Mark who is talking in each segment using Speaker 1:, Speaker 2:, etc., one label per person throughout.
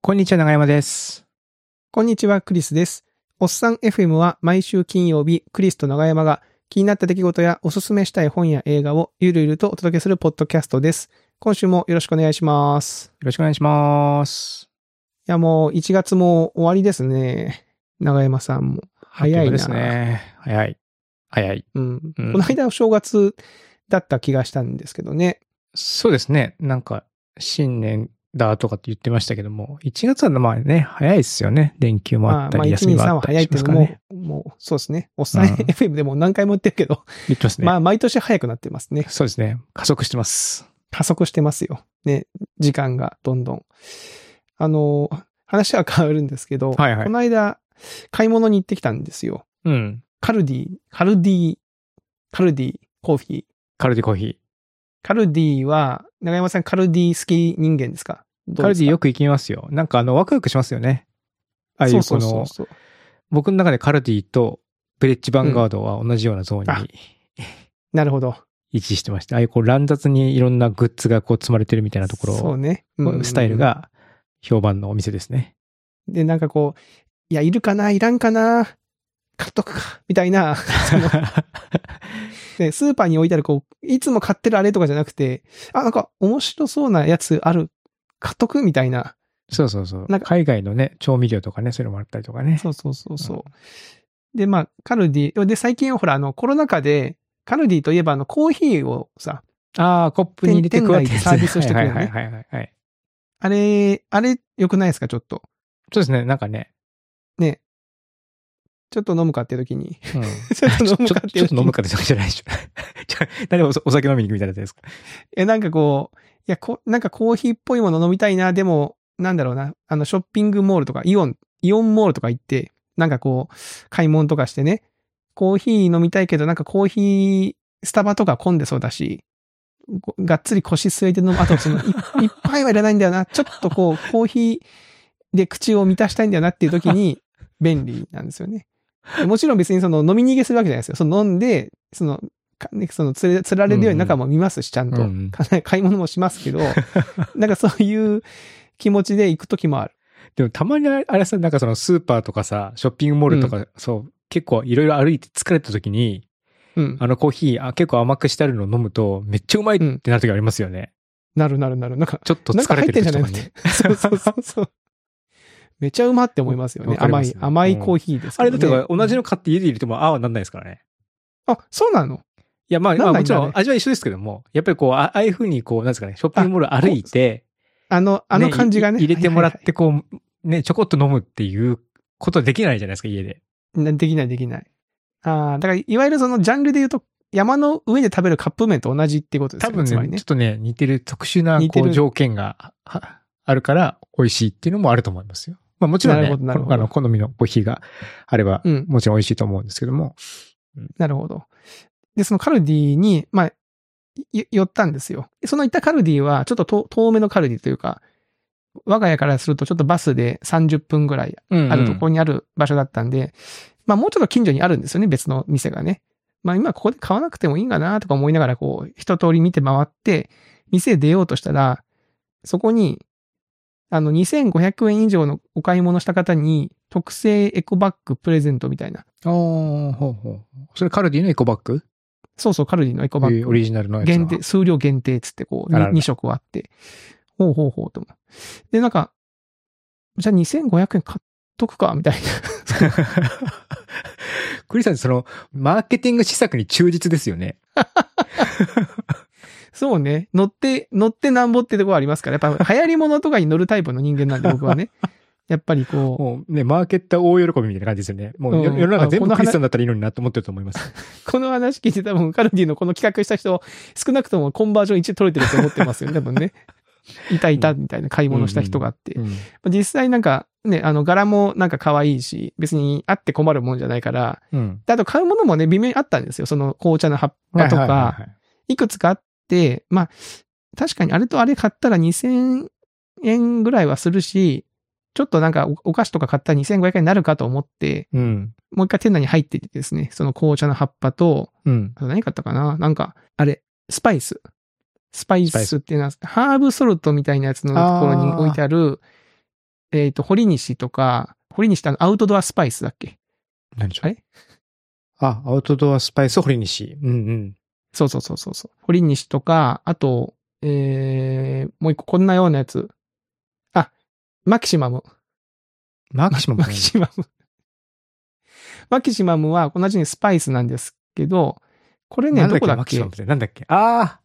Speaker 1: こんにちは、長山です。
Speaker 2: こんにちは、クリスです。おっさん FM は毎週金曜日、クリスと長山が気になった出来事やおすすめしたい本や映画をゆるゆるとお届けするポッドキャストです。今週もよろしくお願いします。
Speaker 1: よろしくお願いします。
Speaker 2: いや、もう1月も終わりですね。長山さんも。早い
Speaker 1: ですね。早い。早い。
Speaker 2: うん。
Speaker 1: うん
Speaker 2: この間お正月だった気がしたんですけどね。
Speaker 1: そうですね。なんか、新年だとかって言ってましたけども、1月はまあね、早いですよね。連休もあ
Speaker 2: まあ、まあ、
Speaker 1: ったり、
Speaker 2: 1、2、3
Speaker 1: 休みもあったり
Speaker 2: は早いっていうのも、
Speaker 1: しますからね。
Speaker 2: もう、そうですね。おっさん FM でも何回も言ってるけど、
Speaker 1: 言ってますね。
Speaker 2: まあ、毎年早くなってますね。
Speaker 1: そうですね。加速してます。
Speaker 2: 加速してますよ。ね、時間がどんどん。あの、話は変わるんですけど、
Speaker 1: はいはい
Speaker 2: この間、買い物に行ってきたんですよ。
Speaker 1: うん。
Speaker 2: カルディ、カルディ、カルディ、コーヒー。
Speaker 1: カルディコーヒー。
Speaker 2: カルディは、長山さんカルディ好き人間ですか？
Speaker 1: カルディよく行きますよ。なんかあの、ワクワクしますよね。ああいうこの。僕の中でカルディとブレッジヴァンガードは同じようなゾーン
Speaker 2: あ
Speaker 1: に
Speaker 2: なるほど。
Speaker 1: 位置してまして、ああいうこう乱雑にいろんなグッズがこう積まれてるみたいなところ
Speaker 2: そうね。うん
Speaker 1: スタイル。が評判のお店ですね。
Speaker 2: で、なんかこう、いや、いるかな？いらんかな？買っとくかみたいな、そので、スーパーに置いてある、こう、いつも買ってるあれとかじゃなくて、あ、なんか面白そうなやつある、買っとくみたいな。
Speaker 1: そうそうそう。
Speaker 2: なんか
Speaker 1: 海外のね、調味料とかね、そういうのもあったりとかね。
Speaker 2: そうそうそうそう。で、まあ、カルディ、で、最近はほら、あの、コロナ禍で、カルディといえば、あの、コーヒーをさ、
Speaker 1: ああ、コップに入れてくわけ
Speaker 2: でサービスしてくれるね
Speaker 1: はいはいはいはいはい。
Speaker 2: あれ、あれ、良くないですか、ちょっと？
Speaker 1: そうですね、なんかね。
Speaker 2: ね。ちょっと飲むかっていう時に。
Speaker 1: うん、
Speaker 2: ちょっと飲むかって時に
Speaker 1: ちょっと飲むかってわけじゃないでしょ。じゃあ何でおお酒飲みに行くみたいなやつですか？
Speaker 2: え、なんかこう、いや、こ、なんかコーヒーっぽいもの飲みたいな、でも、なんだろうな、あの、ショッピングモールとか、イオン、イオンモールとか行って、なんかこう、買い物とかしてね、コーヒー飲みたいけど、なんかコーヒー、スタバとか混んでそうだし、こがっつり腰据えて飲む。あと、その、い いっぱいはいらないんだよな。ちょっとこう、コーヒーで口を満たしたいんだよなっていう時に、便利なんですよね。で もちろん別にその飲み逃げするわけじゃないですよ。その飲んで、その、かねその釣れ、釣られるように中も見ますし、ちゃんと。
Speaker 1: うんうん
Speaker 2: 買い物もしますけど、なんかそういう気持ちで行く時もある。
Speaker 1: でもたまにあれさ、なんかそのスーパーとかさ、ショッピングモールとか、そう、結構いろいろ歩いて疲れた時に、
Speaker 2: うん。
Speaker 1: あのコーヒーあ結構甘くしてあるのを飲むと、めっちゃうまいってなる時ありますよね。
Speaker 2: なるなるなる。なんか、
Speaker 1: ちょっと疲れ
Speaker 2: って
Speaker 1: る時とかに。
Speaker 2: そうそうそうそう。めちゃうまって思いますよね。甘い甘いコーヒーです
Speaker 1: あれだ。って同じの買って家で入れてもああはなんないですからね。
Speaker 2: あ、そうなの？
Speaker 1: いや、まあ、まあもちろん味は一緒ですけども、やっぱりこう、あああいうふうにこう、なんですかね、ショッピングモール歩いて、
Speaker 2: あの、あの感じがね。
Speaker 1: い入れてもらっ
Speaker 2: はい
Speaker 1: てこう、ね、ちょこっと飲むっていうことできないじゃないですか、家で。
Speaker 2: できないできない。ああ、だから、いわゆるそのジャンルで言うと、山の上で食べるカップ麺と同じってことですよね。
Speaker 1: 多分ね
Speaker 2: ね
Speaker 1: ちょっ。とね、似てる特殊なこう条件がはあるから美味しいっていうのもあると思いますよ。まあもちろんね、あの、好みのコーヒーがあれば、
Speaker 2: うん
Speaker 1: もちろん美味しいと思うんですけども。
Speaker 2: なるほど。で、そのカルディに、まあ、い寄ったんですよ。でその行ったカルディは、ちょっと遠遠めのカルディというか、我が家からするとちょっとバスで30分ぐらいあるところにある場所だったんで、まあもうちょっと近所にあるんですよね、別の店がね。まあ今ここで買わなくてもいいんかなとか思いながらこう、一通り見て回って、店出ようとしたら、そこに、あの、2500円以上のお買い物した方に、特製エコバッグプレゼントみたいな。
Speaker 1: ああ、ほうほう。それカルディのエコバッグ？
Speaker 2: そうそう、カルディのエコバッグ。
Speaker 1: えーオリジナルのやつが
Speaker 2: 限定、数量限定っつってこう、
Speaker 1: あらら
Speaker 2: 2, 色あって。ほうほうほうと思う。で、なんか、じゃあ2500円買っとくかみたいな。
Speaker 1: クリスさん、その、マーケティング施策に忠実ですよね。
Speaker 2: そうね。乗って、乗ってなんぼってとこありますから、やっぱ 流行り物とかに乗るタイプの人間なんで僕はね。やっぱりこ
Speaker 1: もうね、マーケッター大喜びみたいな感じですよね。もう世の中全部クリスさんだったらいいのになって思ってると思います。
Speaker 2: う、この話聞いて多分カルディのこの企画した人、少なくともコンバージョン1取れてると思ってますよね、多分ね。いたいたみたいな買い物した人があって。
Speaker 1: うん
Speaker 2: 実際なんかね、あの柄もなんか可愛いし、別にあって困るもんじゃないから、
Speaker 1: うん。
Speaker 2: であと買うものもね、微妙にあったんですよ。その紅茶の葉っぱとか、
Speaker 1: はい
Speaker 2: いくつかあって、まあ、確かにあれとあれ買ったら2000円ぐらいはするし、ちょっとなんかおお菓子とか買ったら2500円になるかと思って、
Speaker 1: うん。
Speaker 2: もう一回店内に入っていてですね、その紅茶の葉っぱと、
Speaker 1: うん。
Speaker 2: あと何買ったかななんか、あれ、スパイス。スパイ
Speaker 1: ス
Speaker 2: っていうのは、ハーブソルトみたいなやつのところに置いてある、えっ、と、堀西とか、堀西ってあのアウトドアスパイスだっけ？
Speaker 1: 何でしょう
Speaker 2: あれ？
Speaker 1: あ、アウトドアスパイス堀西。うんうん。
Speaker 2: そうそうそうそうそう。堀西とか、あと、えー、もう一個こんなようなやつ。あ、マキシマム。
Speaker 1: マキシマム
Speaker 2: マキシマム。マキシマムは同じにスパイスなんですけど、これね、どこだっけ？
Speaker 1: マキシマムってなんだっけ？ああ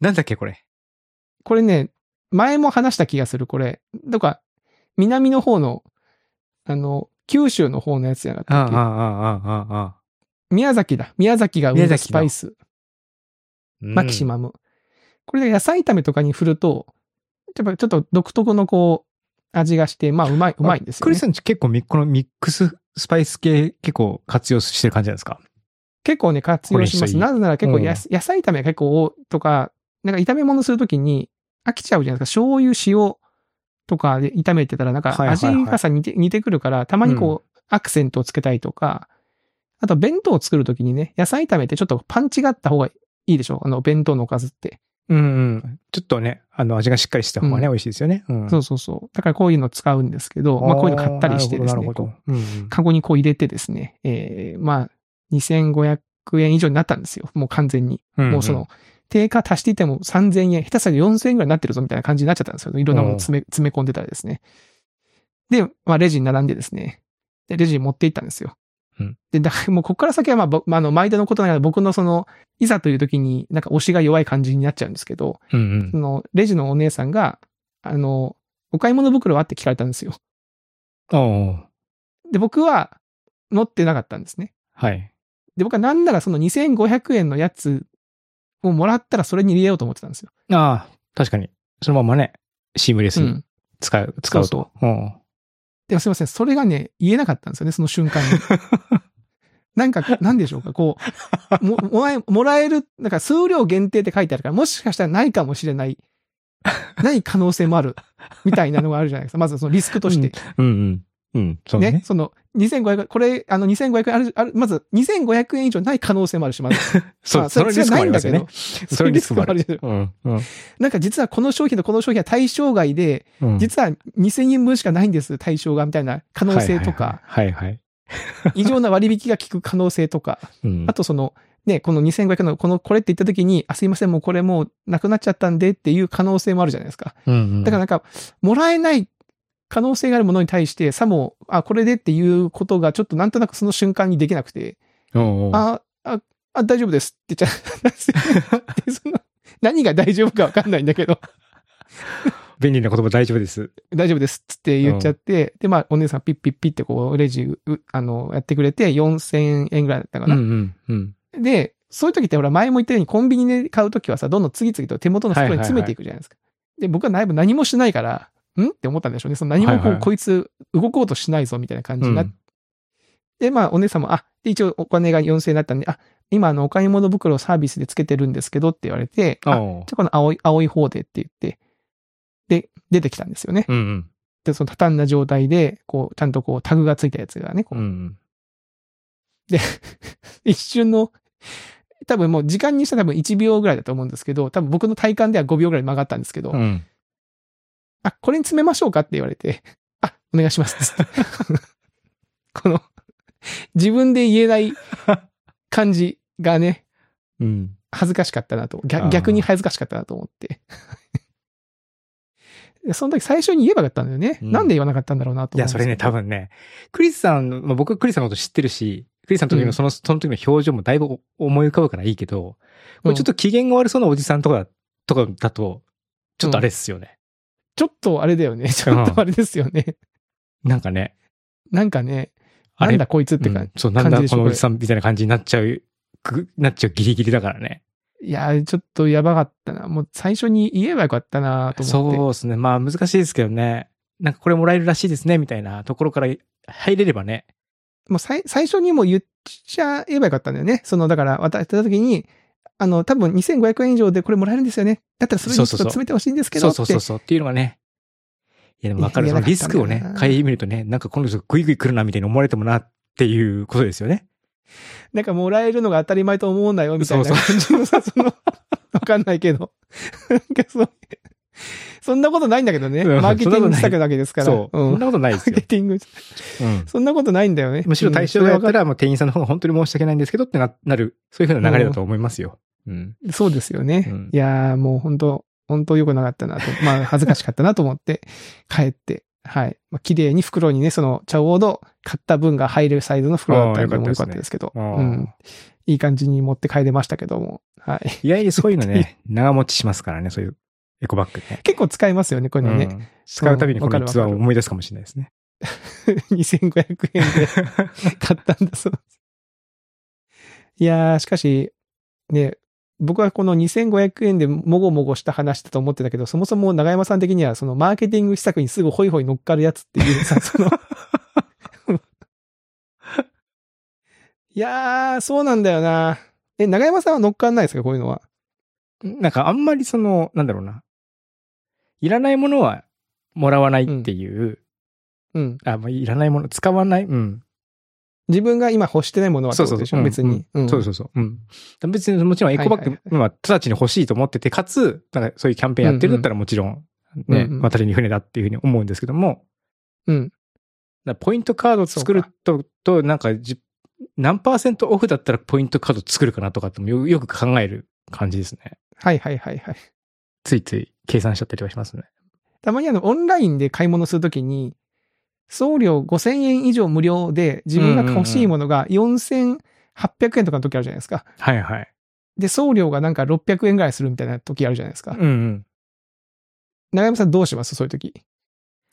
Speaker 1: なんだっけこれ。
Speaker 2: これね、前も話した気がする、これ。どっか、南の方の、あの、九州の方のやつやなか
Speaker 1: ああ、
Speaker 2: ったっけ？
Speaker 1: ああ、ああ、ああ。
Speaker 2: 宮崎だ。宮崎が生んだスパイス。マキシマム。これで野菜炒めとかに振ると、やっぱちょっと独特のこう、味がして、まあうまい、うまいんですよね。
Speaker 1: クリスさんち結構みこのミックススパイス系結構活用してる感じなんですか？
Speaker 2: 結構ね、活用します。なぜなら結構や
Speaker 1: うん
Speaker 2: 野菜炒めが結構多いとか、なんか炒め物するときに飽きちゃうじゃないですか。醤油、塩とかで炒めてたらなんか味がさ似て似てくるから、たまにこう、アクセントをつけたいとか、あと弁当を作るときにね、野菜炒めってちょっとパンチがあった方がいいでしょ？あの弁当のおかずって。
Speaker 1: うんうん。ちょっとね、あの味がしっかりした方がね、
Speaker 2: うん
Speaker 1: 美味しいですよね。うん。
Speaker 2: そうそうそう。だからこういうの使うんですけど、まあこういうの買ったりしてですね、
Speaker 1: なるほど。
Speaker 2: こ
Speaker 1: なるほどうん
Speaker 2: うカゴにこう入れてですね、えー、まあ、2500円以上になったんですよ。もう完全に。
Speaker 1: うん。
Speaker 2: もうその、定価足していても3000円、下手したら4000円ぐらいになってるぞみたいな感じになっちゃったんですよ。いろんなもの詰め、詰め込んでたらですね。で、まあレジに並んでですね。で、レジに持って行ったんですよ。
Speaker 1: うん
Speaker 2: で、だ もうここから先はまあ、ぼまあ、あの、毎度のことながら僕のその、いざという時になんか推しが弱い感じになっちゃうんですけど、
Speaker 1: うん
Speaker 2: その、レジのお姉さんが、あの、お買い物袋はって聞かれたんですよ。で、僕は持ってなかったんですね。
Speaker 1: はい。
Speaker 2: で、僕はなんならその2500円のやつをもらったらそれに入れようと思ってたんですよ。
Speaker 1: ああ、確かに。そのままね、シームレスに
Speaker 2: うん。
Speaker 1: 使う、使う
Speaker 2: そ
Speaker 1: と。うん。
Speaker 2: でもすいません、それがね、言えなかったんですよね、その瞬間に。なんか、なんでしょうか、こう、も、もらえ、もらえる、なんか数量限定って書いてあるから、もしかしたらないかもしれない、ない可能性もある、みたいなのがあるじゃないですか。まずそのリスクとして。
Speaker 1: うんうん。うん、そう
Speaker 2: ね
Speaker 1: ね。
Speaker 2: その、2500円、これ、あの、2500円ある、ある、まず、2500円以上ない可能性もあるし、まず。
Speaker 1: そう、
Speaker 2: まあ
Speaker 1: そのリスクもありますよね。
Speaker 2: そ
Speaker 1: そのリスクもある。うん。うん
Speaker 2: なんか実はこの商品とこの商品は対象外で、
Speaker 1: うん。
Speaker 2: 実は2000円分しかないんです、対象が、みたいな可能性とか、
Speaker 1: はいはいはい。
Speaker 2: 異常な割引が効く可能性とか、
Speaker 1: うん
Speaker 2: あとその、ね、この2500円の、この、これって言った時に、あ、すいません、もうこれもうなくなっちゃったんでっていう可能性もあるじゃないですか。
Speaker 1: うんうん
Speaker 2: だからなんか、もらえない可能性があるものに対して、さも、あ、これでっていうことがちょっとなんとなくその瞬間にできなくて、あ、あ、あ、大丈夫ですって言っちゃっ 何が大丈夫かわかんないんだけど、
Speaker 1: 便利な言葉大丈夫です。
Speaker 2: 大丈夫ですって言っちゃって、で、まあ、お姉さんピッピッピッってこう、レジ、うあの、やってくれて、4000円ぐらいだったかな。
Speaker 1: うんうんうん。
Speaker 2: で、そういう時ってほら、前も言ったようにコンビニで買う時はさ、どんどん次々と手元の袋に詰めていくじゃないですか。で、僕は内部何もしないから、ん？って思ったんでしょうね。その何もこう、
Speaker 1: はいはい
Speaker 2: こいつ動こうとしないぞみたいな感じになって、
Speaker 1: うん
Speaker 2: で、まあ、お姉さんも、あ、で、一応お金が4000円だったんで、あ、今あの、お買い物袋をサービスでつけてるんですけどって言われて、あ、じゃあこの青い、青い方でって言って、で、出てきたんですよね。
Speaker 1: うんうん。
Speaker 2: で、その畳んだ状態で、こう、ちゃんとこう、タグがついたやつがね、こう、
Speaker 1: うん
Speaker 2: 一瞬の、多分もう時間にしたら多分1秒ぐらいだと思うんですけど、多分僕の体感では5秒ぐらい曲がったんですけど、
Speaker 1: うん。
Speaker 2: あ、これに詰めましょうかって言われて、あ、お願いします。この、自分で言えない感じがね、
Speaker 1: うん。
Speaker 2: 恥ずかしかったなと、逆逆に恥ずかしかったなと思って。で その時最初に言えばよかったんだよね。
Speaker 1: うん
Speaker 2: なんで言わなかったんだろうなと
Speaker 1: いや、それね、多分ね、クリスさんの、まあ、僕はクリスさんのこと知ってるし、クリスさんの時
Speaker 2: うん
Speaker 1: のその、その時の表情もだいぶ思い浮かぶからいいけど、これちょっと機嫌が悪そうなおじさんとか、とかだと、ちょっとあれっすよね。
Speaker 2: ちょっとあれだよね。ちょっとあれですよね。
Speaker 1: なんかね、
Speaker 2: なんかね、
Speaker 1: あれ？
Speaker 2: なんだこいつってか、
Speaker 1: うんそう、なんだこのおじさんみたいな感じになっちゃう、くなっちゃうギリギリだからね。
Speaker 2: いや、ちょっとやばかったな。もう最初に言えばよかったなと思って。
Speaker 1: そうですね。まあ難しいですけどね。なんかこれもらえるらしいですね、みたいなところから入れればね。
Speaker 2: もう最最初にもう言っちゃえばよかったんだよね。その、だから渡した時に、あの、多分2500円以上でこれもらえるんですよね。だったらそれにちょっと詰めてほしいんですけど。
Speaker 1: そうそうそうそうっていうのがね。いやでも分かる。そのリスクをね買い見るとね、なんかこの人グイグイ来るなみたいに思われてもなっていうことですよね。
Speaker 2: なんかもらえるのが当たり前と思うんだよ、みたいな感じのさ、その、わかんないけど。なんかそう、そんなことないんだけどね。
Speaker 1: うん
Speaker 2: マーケティングしたくだけですから。
Speaker 1: そう。そん
Speaker 2: ん。
Speaker 1: なことないですよ
Speaker 2: マーケ。ティング、
Speaker 1: うん。
Speaker 2: そんなことないんだよね。
Speaker 1: むしろ対象がやったら、もう店員さんの方が本当に申し訳ないんですけどってななる、そういうふうな流れだと思いますよ。うん。
Speaker 2: うんそうですよね。
Speaker 1: うん
Speaker 2: いやーもう本当本当良くなかったなと。まあ、恥ずかしかったなと思って、帰って、はい。まあ、綺麗に袋にね、その、ちょうど買った分が入るサイズの袋だったんで、
Speaker 1: あーよかったですね
Speaker 2: もう良かったですけど、
Speaker 1: あー
Speaker 2: うん。いい感じに持って帰れましたけども、はい。
Speaker 1: 意外にそういうのね、長持ちしますからね、そういうエコバッグね。
Speaker 2: 結構使えますよね、こういうのね。
Speaker 1: うん使うたびにこの
Speaker 2: うんわかるわかる
Speaker 1: 器を思い出すかもしれないですね。
Speaker 2: 2500円で買ったんだそうです。いやー、しかし、ね、僕はこの2500円でもごもごした話だと思ってたけど、そもそも長山さん的にはそのマーケティング施策にすぐホイホイ乗っかるやつっていうさ、そのいやー、そうなんだよな。え、長山さんは乗っかんないですかこういうのは？
Speaker 1: なんかあんまりその、なんだろうな。いらないものはもらわないっていう、
Speaker 2: うん。
Speaker 1: あ、まあ、いらないもの、使わない、うん。
Speaker 2: 自分が今欲してないものはってことでしょ？
Speaker 1: うん
Speaker 2: 別に。
Speaker 1: うんそうそうそう。うん。別にもちろんエコバッグ、まあ、直ちに欲しいと思ってて、かつ、なんかそういうキャンペーンやってるんだったらもちろん、ね、
Speaker 2: うんうん
Speaker 1: 渡りに船だっていうふうに思うんですけども、
Speaker 2: うん。
Speaker 1: ポイントカードを作ると、と、なんかじ、何パーセントオフだったらポイントカード作るかなとかってもよよく考える感じですね。
Speaker 2: はいはいはいはい。
Speaker 1: ついつい計算しちゃったりはしますね。
Speaker 2: たまにあの、オンラインで買い物するときに、送料5000円以上無料で、自分が欲しいものが4800円とかの時あるじゃないですか。
Speaker 1: はいはい。
Speaker 2: で、送料がなんか600円ぐらいするみたいな時あるじゃないですか。
Speaker 1: うんうん。
Speaker 2: 長山さんどうします？そういう時。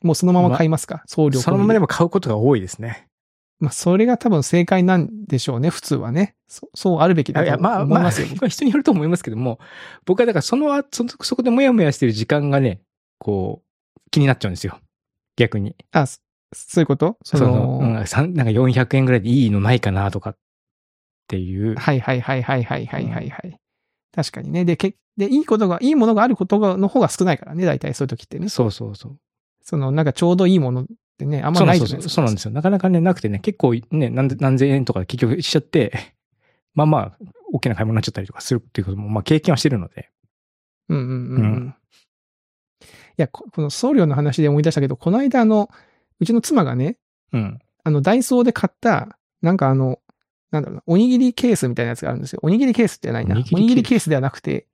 Speaker 2: もうそのまま買いますか、送料
Speaker 1: そのままでも買うことが多いですね。
Speaker 2: まあ、それが多分正解なんでしょうね、普通はね。そそうあるべきだと思いますよ。
Speaker 1: これ人によると思いますけども、僕はだからその後、そそこでもやもやしてる時間がね、こう、気になっちゃうんですよ。逆に。
Speaker 2: あ、そういうこと？その、
Speaker 1: うん、なんか400円ぐらいでいいのないかなとかっていう。
Speaker 2: はいはいはいはいはいはいはい、確かにね。で、け、で、いいことが、いいものがあることがの方が少ないからね、大体そういう時ってね。
Speaker 1: そうそうそう。
Speaker 2: その、なんかちょうどいいものってね、あんまないないですか。
Speaker 1: そうなんですよ。なかなかね、なくてね、結構ね、何千円とか結局しちゃって、まあまあ、大きな買い物になっちゃったりとかするっていうことも、まあ経験はしてるので。
Speaker 2: うんうんうん。う
Speaker 1: ん、
Speaker 2: いやこ、この送料の話で思い出したけど、この間あの、うちの妻がね、
Speaker 1: うん。
Speaker 2: あの、ダイソーで買った、なんかあの、なんだろうな、おにぎりケースみたいなやつがあるんですよ。おにぎりケースってないな。お
Speaker 1: おにぎりケース
Speaker 2: にぎりケースではなくて、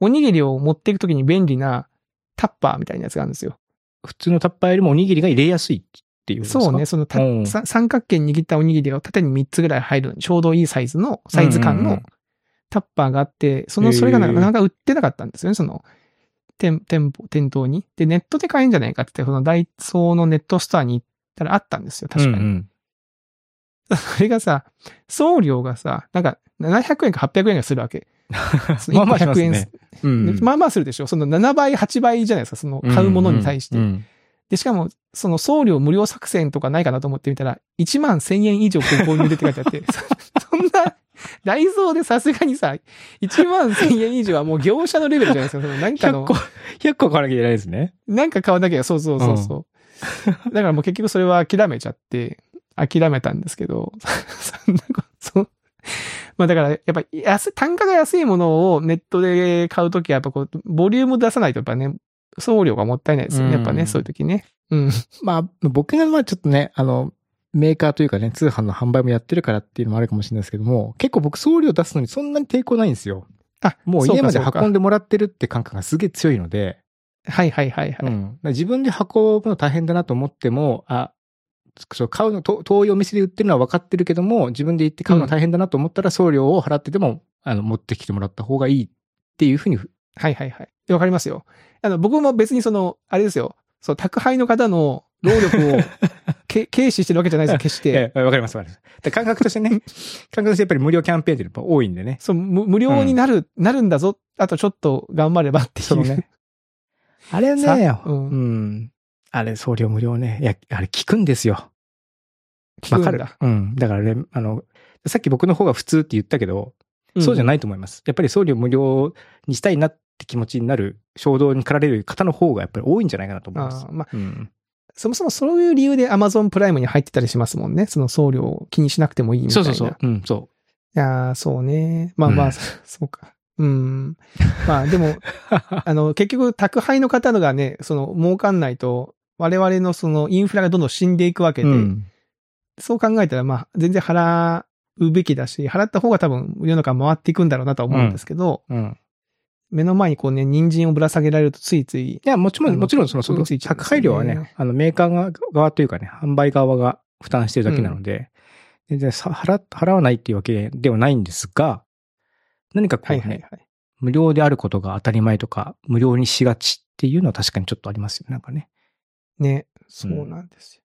Speaker 2: おにぎりを持っていくときに便利なタッパーみたいなやつがあるんですよ。
Speaker 1: 普通のタッパーよりもおにぎりが入れやすいっていうことですか？
Speaker 2: そうね、。そのた
Speaker 1: うん
Speaker 2: さ三角形に握ったおにぎりが縦に3つぐらい入るちょうどいいサイズの、サイズ感のタッパーがあって、その、それがなかなか売ってなかったんですよね、その、店、店舗、店頭に？で、ネットで買えんじゃないかって言って、そのダイソーのネットストアに行ったらあったんですよ、確かに。
Speaker 1: うんうん
Speaker 2: それがさ、送料がさ、なんか700円か800円がするわけ。
Speaker 1: まあまあし
Speaker 2: 1個100円
Speaker 1: ますね。うんうん
Speaker 2: まあまあするでしょその7倍、8倍じゃないですか、その買うものに対して。
Speaker 1: うんうん
Speaker 2: で、しかも、その送料無料作戦とかないかなと思ってみたら、1万1000円以上ご購入でって書いてあって、そ そんな、ダイソーでさすがにさ、1万1000円以上はもう業者のレベルじゃないですか。そのなんか
Speaker 1: 100
Speaker 2: の
Speaker 1: 個、、100個買わなきゃいけないですね。
Speaker 2: なんか買わなきゃ、そうそうそうそう。だからもう結局それは諦めちゃって、諦めたんですけど、そんなこと。まあだから、やっぱり安い、単価が安いものをネットで買うときはやっぱこう、ボリューム出さないとやっぱね、送料がもったいないですよね。やっぱね、
Speaker 1: うん
Speaker 2: そういうときね。うん。
Speaker 1: まあ、僕がまあちょっとね、あの、メーカーというかね、通販の販売もやってるからっていうのもあるかもしれないですけども、結構僕送料出すのにそんなに抵抗ないんですよ。
Speaker 2: あ、
Speaker 1: もう家まで運んでもらってるって感覚がすげえ強いので、
Speaker 2: はいはいはいはい。
Speaker 1: うん。自分で運ぶの大変だなと思っても、あ、そう、買うの、と遠いお店で売ってるのは分かってるけども、自分で行って買うの大変だなと思ったら送料を払ってでも、あの、持ってきてもらった方がいいっていうふうに、
Speaker 2: はいはいはい。わかりますよ。あの、僕も別にその、あれですよ。そう、宅配の方の労力をけ 軽視してるわけじゃないですよ、決して。
Speaker 1: ええわかりますわかります。で感覚としてね、感覚としてやっぱり無料キャンペーンっていうのが多いんでね。
Speaker 2: そう、無無料になる、なるんだぞ。あとちょっと頑張ればっていう。
Speaker 1: ね。あれ
Speaker 2: さ
Speaker 1: ね、
Speaker 2: う
Speaker 1: うんん。あれ、送料無料ね。いや、あれ聞くんですよ。
Speaker 2: 聞くんだ
Speaker 1: わかる。うん。だからね、あの、さっき僕の方が普通って言ったけど、そうじゃ
Speaker 2: ない。
Speaker 1: と思います。やっぱり送料無料にしたいなって気持ちになる衝動に駆られる方の方がやっぱり多いんじゃないかなと思います
Speaker 2: あ。ーまあ、
Speaker 1: うん。
Speaker 2: そもそもそういう理由で Amazon プライムに入ってたりしますもんね。その送料を気にしなくてもいいみたいな。
Speaker 1: そうそうそう。うん、そ
Speaker 2: いやーそうね。まあまあ、
Speaker 1: うん
Speaker 2: そうか。うん。まあでも、あの、結局宅配の方がね、その儲かんないと、我々のそのインフラがどんどん死んでいくわけで、
Speaker 1: うん。
Speaker 2: そう考えたらまあ全然払うべきだし、払った方が多分世の中回っていくんだろうなとは思うんですけど、
Speaker 1: うん。
Speaker 2: 目の前にこうね、人参をぶら下げられるとついつい、
Speaker 1: いや、もちろん、もちろん、その、その宅配料はね、あの、メーカー側側というかね、販売側が負担してるだけなので、全然さ払、払わないっていうわけではないんですが、何かこうね、
Speaker 2: はいはいはい。
Speaker 1: 無料であることが当たり前とか、無料にしがちっていうのは確かにちょっとありますよね、なんかね。
Speaker 2: ね、そうなんですよ。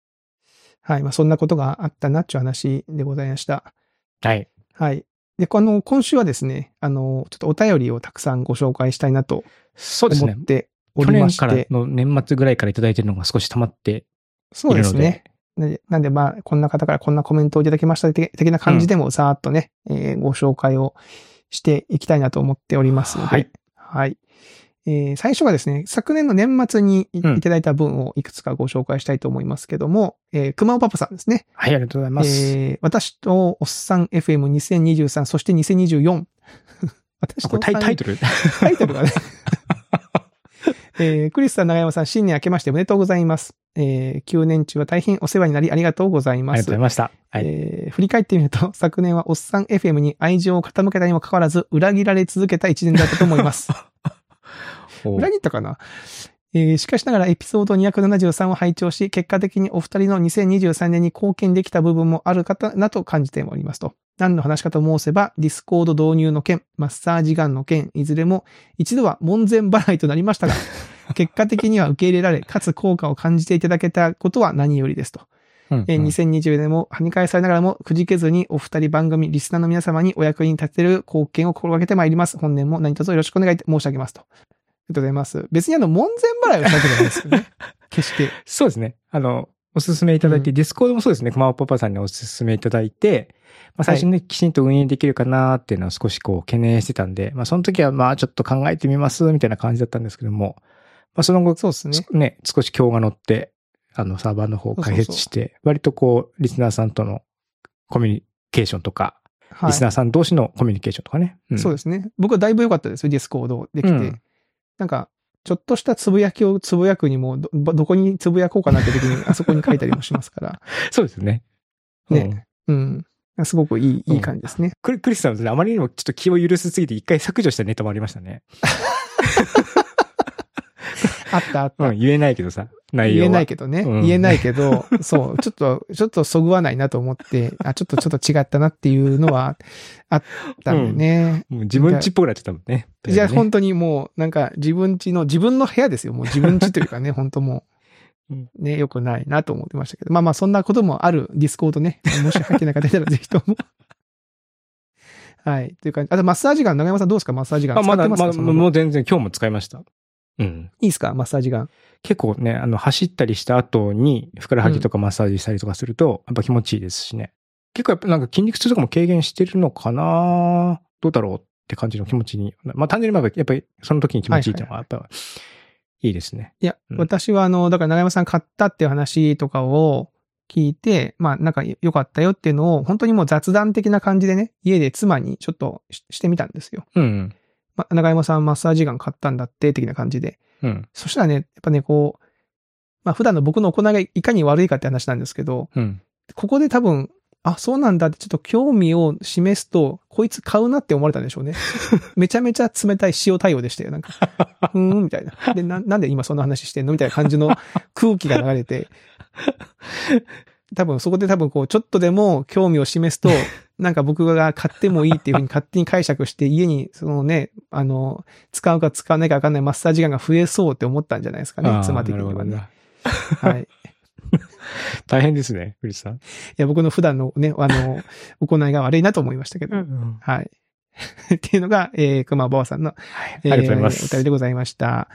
Speaker 2: はい。まあそんなことがあったなっちゅう話でございました。
Speaker 1: はい。
Speaker 2: はい。で、この、今週はですね、あの、ちょっとお便りをたくさんご紹介したいなと
Speaker 1: そうですね
Speaker 2: 思っ。てお
Speaker 1: 去
Speaker 2: りまし
Speaker 1: 年から
Speaker 2: て、
Speaker 1: の年末ぐらいからいただいてるのが少し溜まって
Speaker 2: そう
Speaker 1: いるので、
Speaker 2: ですね。なんで、なんでまあ、こんな方からこんなコメントをいただきました的的な感じでも、ざーっとね、えーご紹介をしていきたいなと思っておりますので、
Speaker 1: はい。
Speaker 2: はい。えー最初はですね、昨年の年末にい,、
Speaker 1: うん
Speaker 2: ただいた文をいくつかご紹介したいと思いますけども、えー、熊尾パパさんですね。
Speaker 1: はい、ありがとうございます。
Speaker 2: えー私とおっさん FM2023、そして2024。私
Speaker 1: とれタイタイトル？
Speaker 2: タイトルがね。えークリスさん、長山さん、新年明けましておめでとうございます。えー9年中は大変お世話になりありがとうございます
Speaker 1: ありがとうござい。ました。はい。
Speaker 2: えー振り返ってみると、昨年はおっさん FM に愛情を傾けたにもかかわらず、裏切られ続けた一年だったと思います。
Speaker 1: お
Speaker 2: 裏切ったかな？えーしかしながらエピソード273を拝聴し、結果的にお二人の2023年に貢献できた部分もあるかなと感じておりますと。何の話かと申せば、 Discord導入の件、マッサージガンの件、いずれも一度は門前払いとなりましたが、結果的には受け入れられ、かつ効果を感じていただけたことは何よりですと。
Speaker 1: うん
Speaker 2: えー2020年も跳ね返されながらもくじけずにお二人番組、リスナーの皆様にお役に立てる貢献を心がけてまいります。本年も何卒よろしくお願い申し上げますと。ありがとうございます。別にあの、門前払いをしたわけじゃないですよね。決して。
Speaker 1: そうですね。あの、おすすめいただいて、
Speaker 2: うん
Speaker 1: Discordもそうですね。熊尾パパさんにおすすめいただいて、まあ最初にね、きちんと運営できるかなっていうのを少しこう懸念してたんで、まあその時はまあちょっと考えてみますみたいな感じだったんですけども、まあその後、
Speaker 2: そうですね。
Speaker 1: ね、少し興が乗って、あの、サーバーの方を開設して、割とこう、リスナーさんとのコミュニケーションとか、
Speaker 2: はい。
Speaker 1: リスナーさん同士のコミュニケーションとかね。ん
Speaker 2: そうですね。僕はだいぶ良かったですよ、 Discordできて。
Speaker 1: うん
Speaker 2: なんか、ちょっとしたつぶやきをつぶやくにも、ど、どこにつぶやこうかなって時に、あそこに書いたりもしますから。
Speaker 1: そうですね。
Speaker 2: ね
Speaker 1: うん
Speaker 2: うん。すごくいい、
Speaker 1: うん
Speaker 2: いい感じですね。
Speaker 1: クリクリスさんはですね、あまりにもちょっと気を許しすぎて一回削除したネタもありましたね。
Speaker 2: あったあった。
Speaker 1: うん、言えないけどさ、内容は。
Speaker 2: 言えないけどね。
Speaker 1: うん
Speaker 2: 言えないけど、そう、ちょっと、ちょっとそぐわないなと思って、あ、ちょっとちょっと違ったなっていうのはあったんでね。
Speaker 1: もう自分ちっぽくなっちゃったもんね。
Speaker 2: じゃあ
Speaker 1: ね
Speaker 2: 本当にもう、なんか自分家の、自分の部屋ですよ。もう自分家というかね、本当も
Speaker 1: うん
Speaker 2: う、ね、良くないなと思ってましたけど。まあまあそんなこともある Discordね。もし入ってない方いたらぜひとも。はい。という感じ。あとマッサージガン、長山さんどうですか？マッサージガン。
Speaker 1: あ、まだ、まだ、
Speaker 2: 使ってますか？その
Speaker 1: もう全然今日も使いました。うん。
Speaker 2: いいですか？マッサージガン。
Speaker 1: 結構ね、あの、走ったりした後に、ふくらはぎとかマッサージしたりとかすると、やっぱ気持ちいいですしね。結構やっぱなんか筋肉痛とかも軽減してるのかな？どうだろうって感じの気持ちに。まあ単純にまあやっぱりその時に気持ちいいっていうのがやっぱいいですね。
Speaker 2: いや、
Speaker 1: うん
Speaker 2: 私はあの、だから長山さん買ったっていう話とかを聞いて、まあなんか良かったよっていうのを、本当にもう雑談的な感じでね、家で妻にちょっとししてみたんですよ。
Speaker 1: うん。
Speaker 2: まあ、長山さんマッサージガン買ったんだって、的な感じで。
Speaker 1: うん。
Speaker 2: そしたらね、やっぱね、こう、まあ普段の僕の行いがいかに悪いかって話なんですけど、
Speaker 1: うん。
Speaker 2: ここで多分、あ、そうなんだってちょっと興味を示すと、こいつ買うなって思われたんでしょうね。めちゃめちゃ冷たい塩対応でしたよ。なんか、うーん、みたいな。で、な、なんで今そんな話してんの？みたいな感じの空気が流れて、多分そこで多分こう、ちょっとでも興味を示すと、なんか僕が買ってもいいっていうふうに勝手に解釈して、家にそのね、あの、使うか使わないかわかんないマッサージガンが増えそうって思ったんじゃないですかね、妻的には
Speaker 1: ね。
Speaker 2: はい。い
Speaker 1: 大変ですね、クリスさん。
Speaker 2: や、僕の普段のね、あの、行いが悪いなと思いましたけど。
Speaker 1: ん。
Speaker 2: はい。っていうのが、えー、熊ばあさんの、
Speaker 1: はい。あ
Speaker 2: えー
Speaker 1: りがとうございます。
Speaker 2: お便りでございました。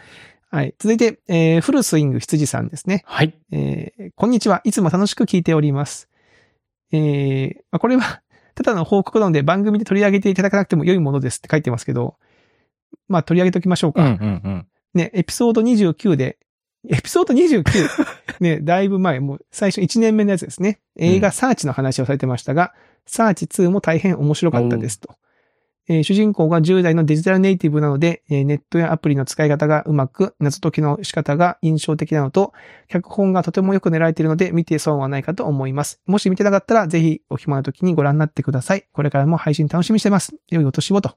Speaker 2: はい。続いて、えー、フルスイング羊さんですね。
Speaker 1: はい。
Speaker 2: えー、こんにちは。いつも楽しく聞いております。えー、まあこれは、ただの報告なので番組で取り上げていただかなくても良いものですって書いてますけど、まあ取り上げておきましょうか。
Speaker 1: うんうんうん。
Speaker 2: ね、エピソード29で、エピソード 29! ね、だいぶ前、もう最初1年目のやつですね。映画サーチの話をされてましたが、サーチ2も大変面白かったですと。えー主人公が10代のデジタルネイティブなので、えーネットやアプリの使い方がうまく、謎解きの仕方が印象的なのと、脚本がとてもよく練られているので、見て損はないかと思います。もし見てなかったら、ぜひお暇な時にご覧になってください。これからも配信楽しみにしてます。良いお年をと。
Speaker 1: あ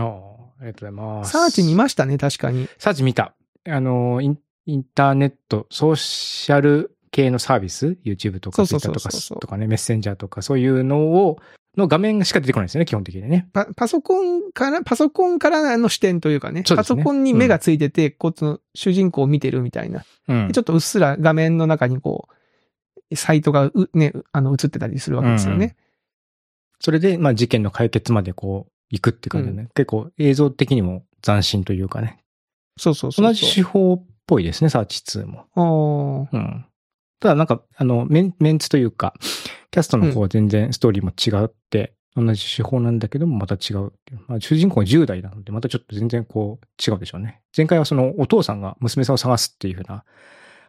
Speaker 1: あ、ありがとうございます。
Speaker 2: サーチ見ましたね、確かに。
Speaker 1: サーチ見た。あの、インインターネット、ソーシャル系のサービス ?YouTube とか
Speaker 2: そう
Speaker 1: Twitter とか
Speaker 2: そうそうそう
Speaker 1: とかね、メッセンジャーとかそういうのを、の画面しか出てこないですよね、基本的にね。
Speaker 2: パパソコンから、パソコンからの視点というかね、
Speaker 1: ね
Speaker 2: ソコンに目がついてて、こっちの主人公を見てるみたいな。
Speaker 1: うん
Speaker 2: でちょっとうっすら画面の中にこう、サイトがうね、あの、映ってたりするわけですよね。
Speaker 1: それで、まあ事件の解決までこう、行くって感じでね、結構映像的にも斬新というかね。
Speaker 2: そうそうそう。
Speaker 1: 同じ手法っぽいですね、サーチ2も。
Speaker 2: おー
Speaker 1: うん。ただなんか、あの、メンメンツというか、キャストの方は全然ストーリーも違って、同じ手法なんだけどもまた違うっていう。まあ、主人公が10代なので、またちょっと全然こう違うでしょうね。前回はそのお父さんが娘さんを探すっていうふうな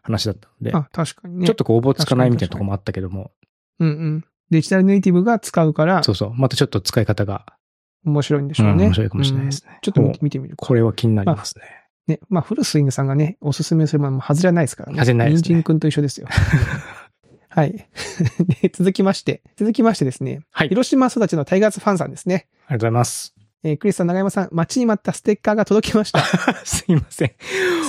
Speaker 1: 話だったので、
Speaker 2: あ、確かにね。
Speaker 1: ちょっとこうおぼつかないみたいなところもあったけども、
Speaker 2: うんうん。デジタルネイティブが使うから
Speaker 1: そうそう、またちょっと使い方が、
Speaker 2: 面白いんでしょうね。
Speaker 1: うん面白いかもしれないですね
Speaker 2: うんちょっと見
Speaker 1: お
Speaker 2: てみるか。
Speaker 1: これは気になりますね。
Speaker 2: ね。まあ、フルスイングさんがね、おすすめするものも外れはないですからね。
Speaker 1: 外れないですね
Speaker 2: 人参くんと一緒ですよ。はい。で、続きまして、続きましてですね、
Speaker 1: はい。あり
Speaker 2: 広島育ちのタイガースファンさんですね。
Speaker 1: がとうございます。
Speaker 2: えークリスさん、長山さん、待ちに待ったステッカーが届きました。
Speaker 1: すいません。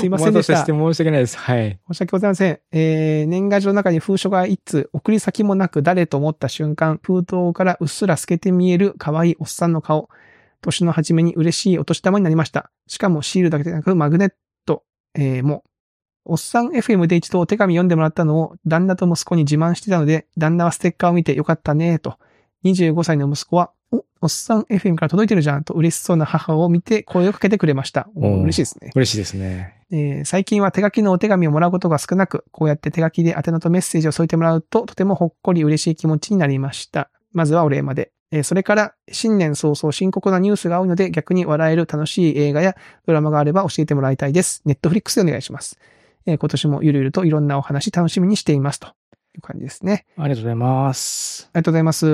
Speaker 2: すいませんでした
Speaker 1: して申し訳ないです。はい。
Speaker 2: 申し訳ございません。えー、年賀状の中に封書が一通、送り先もなく誰と思った瞬間、封筒からうっすら透けて見える可愛いおっさんの顔。年の初めに嬉しいお年玉になりました。しかもシールだけでなくマグネット、えー、も。おっさん FM で一度お手紙読んでもらったのを旦那と息子に自慢してたので、旦那はステッカーを見てよかったねと。25歳の息子は、お、おっさん FM から届いてるじゃんと嬉しそうな母を見て声をかけてくれました。嬉しいですね。
Speaker 1: 嬉しいですね。
Speaker 2: えー最近は手書きのお手紙をもらうことが少なく、こうやって手書きで宛名とメッセージを添えてもらうと、とてもほっこり嬉しい気持ちになりました。まずはお礼まで。えーそれから、新年早々深刻なニュースが多いので、逆に笑える楽しい映画やドラマがあれば教えてもらいたいです。ネットフリックスでお願いします。えー今年もゆるゆるといろんなお話楽しみにしています。という感じですね。
Speaker 1: ありがとうございます。
Speaker 2: ありがとうございます。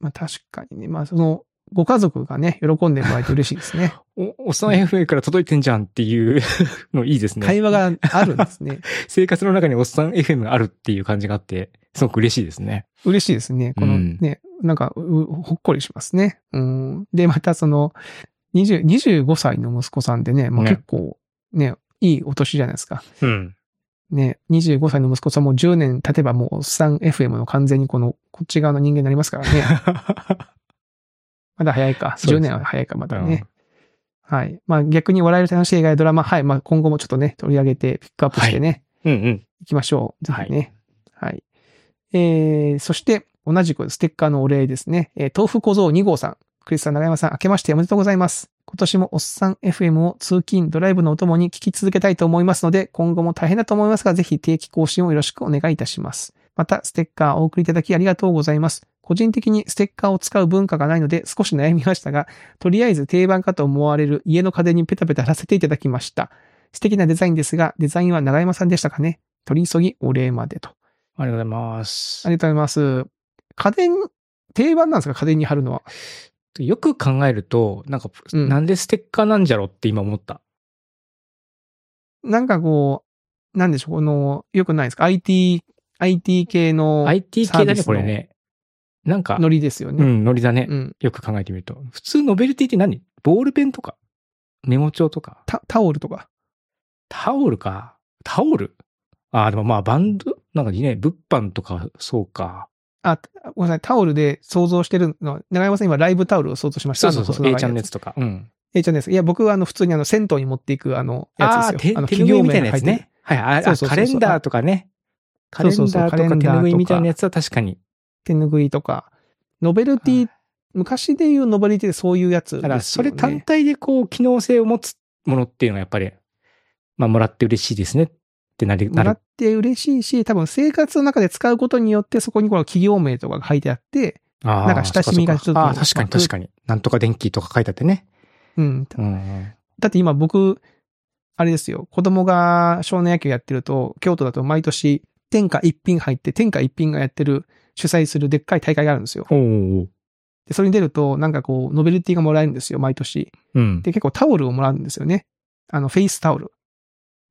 Speaker 2: まあ確かにね、まあその、ご家族がね、喜んでもらえて嬉しいですね。
Speaker 1: お、おっさん FA から届いてんじゃんっていうのいいですね。
Speaker 2: 会話があるんですね。
Speaker 1: 生活の中におっさん FM があるっていう感じがあって、すごく嬉しいですね。
Speaker 2: 嬉しいですね。この
Speaker 1: うん
Speaker 2: ね、なんか、うほっこりしますね。うん。で、またその、20 25歳の息子さんでね、結構ね、いいお年じゃないですか。
Speaker 1: うん。
Speaker 2: ね、25歳の息子さんも10年経てばもうおっさん FM の完全にこの、こっち側の人間になりますからね。まだ早いか。10
Speaker 1: そうですね
Speaker 2: 年は早いか、まだね。はい。まあ逆に笑える楽しい映画やドラマ、はい。まあ今後もちょっとね、取り上げてピックアップしてね、
Speaker 1: うんうん。
Speaker 2: 行きましょう。ぜひね。はい。えー、そして、同じくステッカーのお礼ですね。えー豆腐小僧2号さん。クリスさん、長山さん、明けましておめでとうございます。今年もおっさん FM を通勤、ドライブのお供に聞き続けたいと思いますので、今後も大変だと思いますが、ぜひ定期更新をよろしくお願いいたします。また、ステッカーをお送りいただきありがとうございます。個人的にステッカーを使う文化がないので少し悩みましたが、とりあえず定番かと思われる家の家電にペタペタ貼らせていただきました。素敵なデザインですが、デザインは長山さんでしたかね取り急ぎお礼までと。
Speaker 1: ありがとうございます
Speaker 2: あ。りがとうございます。家電、定番なんですか家電に貼るのは？
Speaker 1: よく考えると、なんか、
Speaker 2: うん
Speaker 1: なんでステッカーなんじゃろって今思った。
Speaker 2: なんかこう、なんでしょう、この、よくないですか ?IT、IT 系の
Speaker 1: IT 系だね、これね。なんか、
Speaker 2: ノリですよね。
Speaker 1: うん、ノリだね。
Speaker 2: うん。
Speaker 1: よく考えてみると。普通ノベルティって何？ボールペンとか？メモ帳とか？
Speaker 2: タタオルとか？
Speaker 1: タオルか。タオル？ああ、でもまあバンド？なんかね、物販とか、そうか。
Speaker 2: あ、ごめんなさい。タオルで想像してるのは、長山さん今ライブタオルを想像しました。
Speaker 1: そうそうそう。
Speaker 2: あ
Speaker 1: A ちゃんのやつとか。うん。
Speaker 2: A ちゃんです。いや、僕はあの、普通にあの、銭湯に持っていくあの、やつですよ。あの、
Speaker 1: 手拭いみたいなやつね。はい、あ
Speaker 2: そうそう
Speaker 1: カレンダーとかね。カレンダーとか手
Speaker 2: カレンダーとか
Speaker 1: 拭いみたいなやつは確かに。
Speaker 2: 手拭いとか、ノベルティ、昔でいうノベルティでそういうやつね。
Speaker 1: だから、それ単体でこう、機能性を持つものっていうのはやっぱり、まあ、もらって嬉しいですねってなり、なる。
Speaker 2: って嬉しいし、多分生活の中で使うことによって、そこにこの企業名とかが書いてあって、なんか親しみがちょっと
Speaker 1: ああ、確かに確かに。なんとか電気とか書いてあってね。
Speaker 2: うん。
Speaker 1: うんうん。
Speaker 2: だって今僕、あれですよ、子供が少年野球やってると、京都だと毎年、天下一品杯って、天下一品がやってる、主催するでっかい大会があるんですよ。で、それに出ると、なんかこう、ノベルティがもらえるんですよ、毎年。
Speaker 1: うん。
Speaker 2: で、結構タオルをもらうんですよね。あの、フェイスタオル。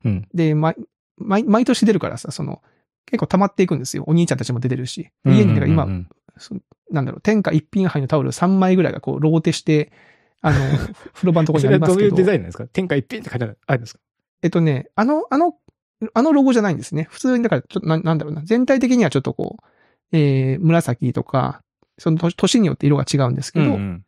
Speaker 1: うん。
Speaker 2: で、毎、毎、毎年出るからさ、その、結構溜まっていくんですよ。お兄ちゃんたちも出てるし。で家に、だから今
Speaker 1: うんう、ん
Speaker 2: そなんだろう、天下一品杯のタオル3枚ぐらいがこう、ローテして、あの、風呂場のところ
Speaker 1: それはどういう
Speaker 2: にありますけど。
Speaker 1: デザインなんですか？天下一品って書いてあるんですか？
Speaker 2: えっとね、あの、あの、あのロゴじゃないんですね。普通に、だから、ちょっとな、なんだろうな。全体的にはちょっとこう、えー、紫とか、その年年によって色が違うんですけど、
Speaker 1: うんうん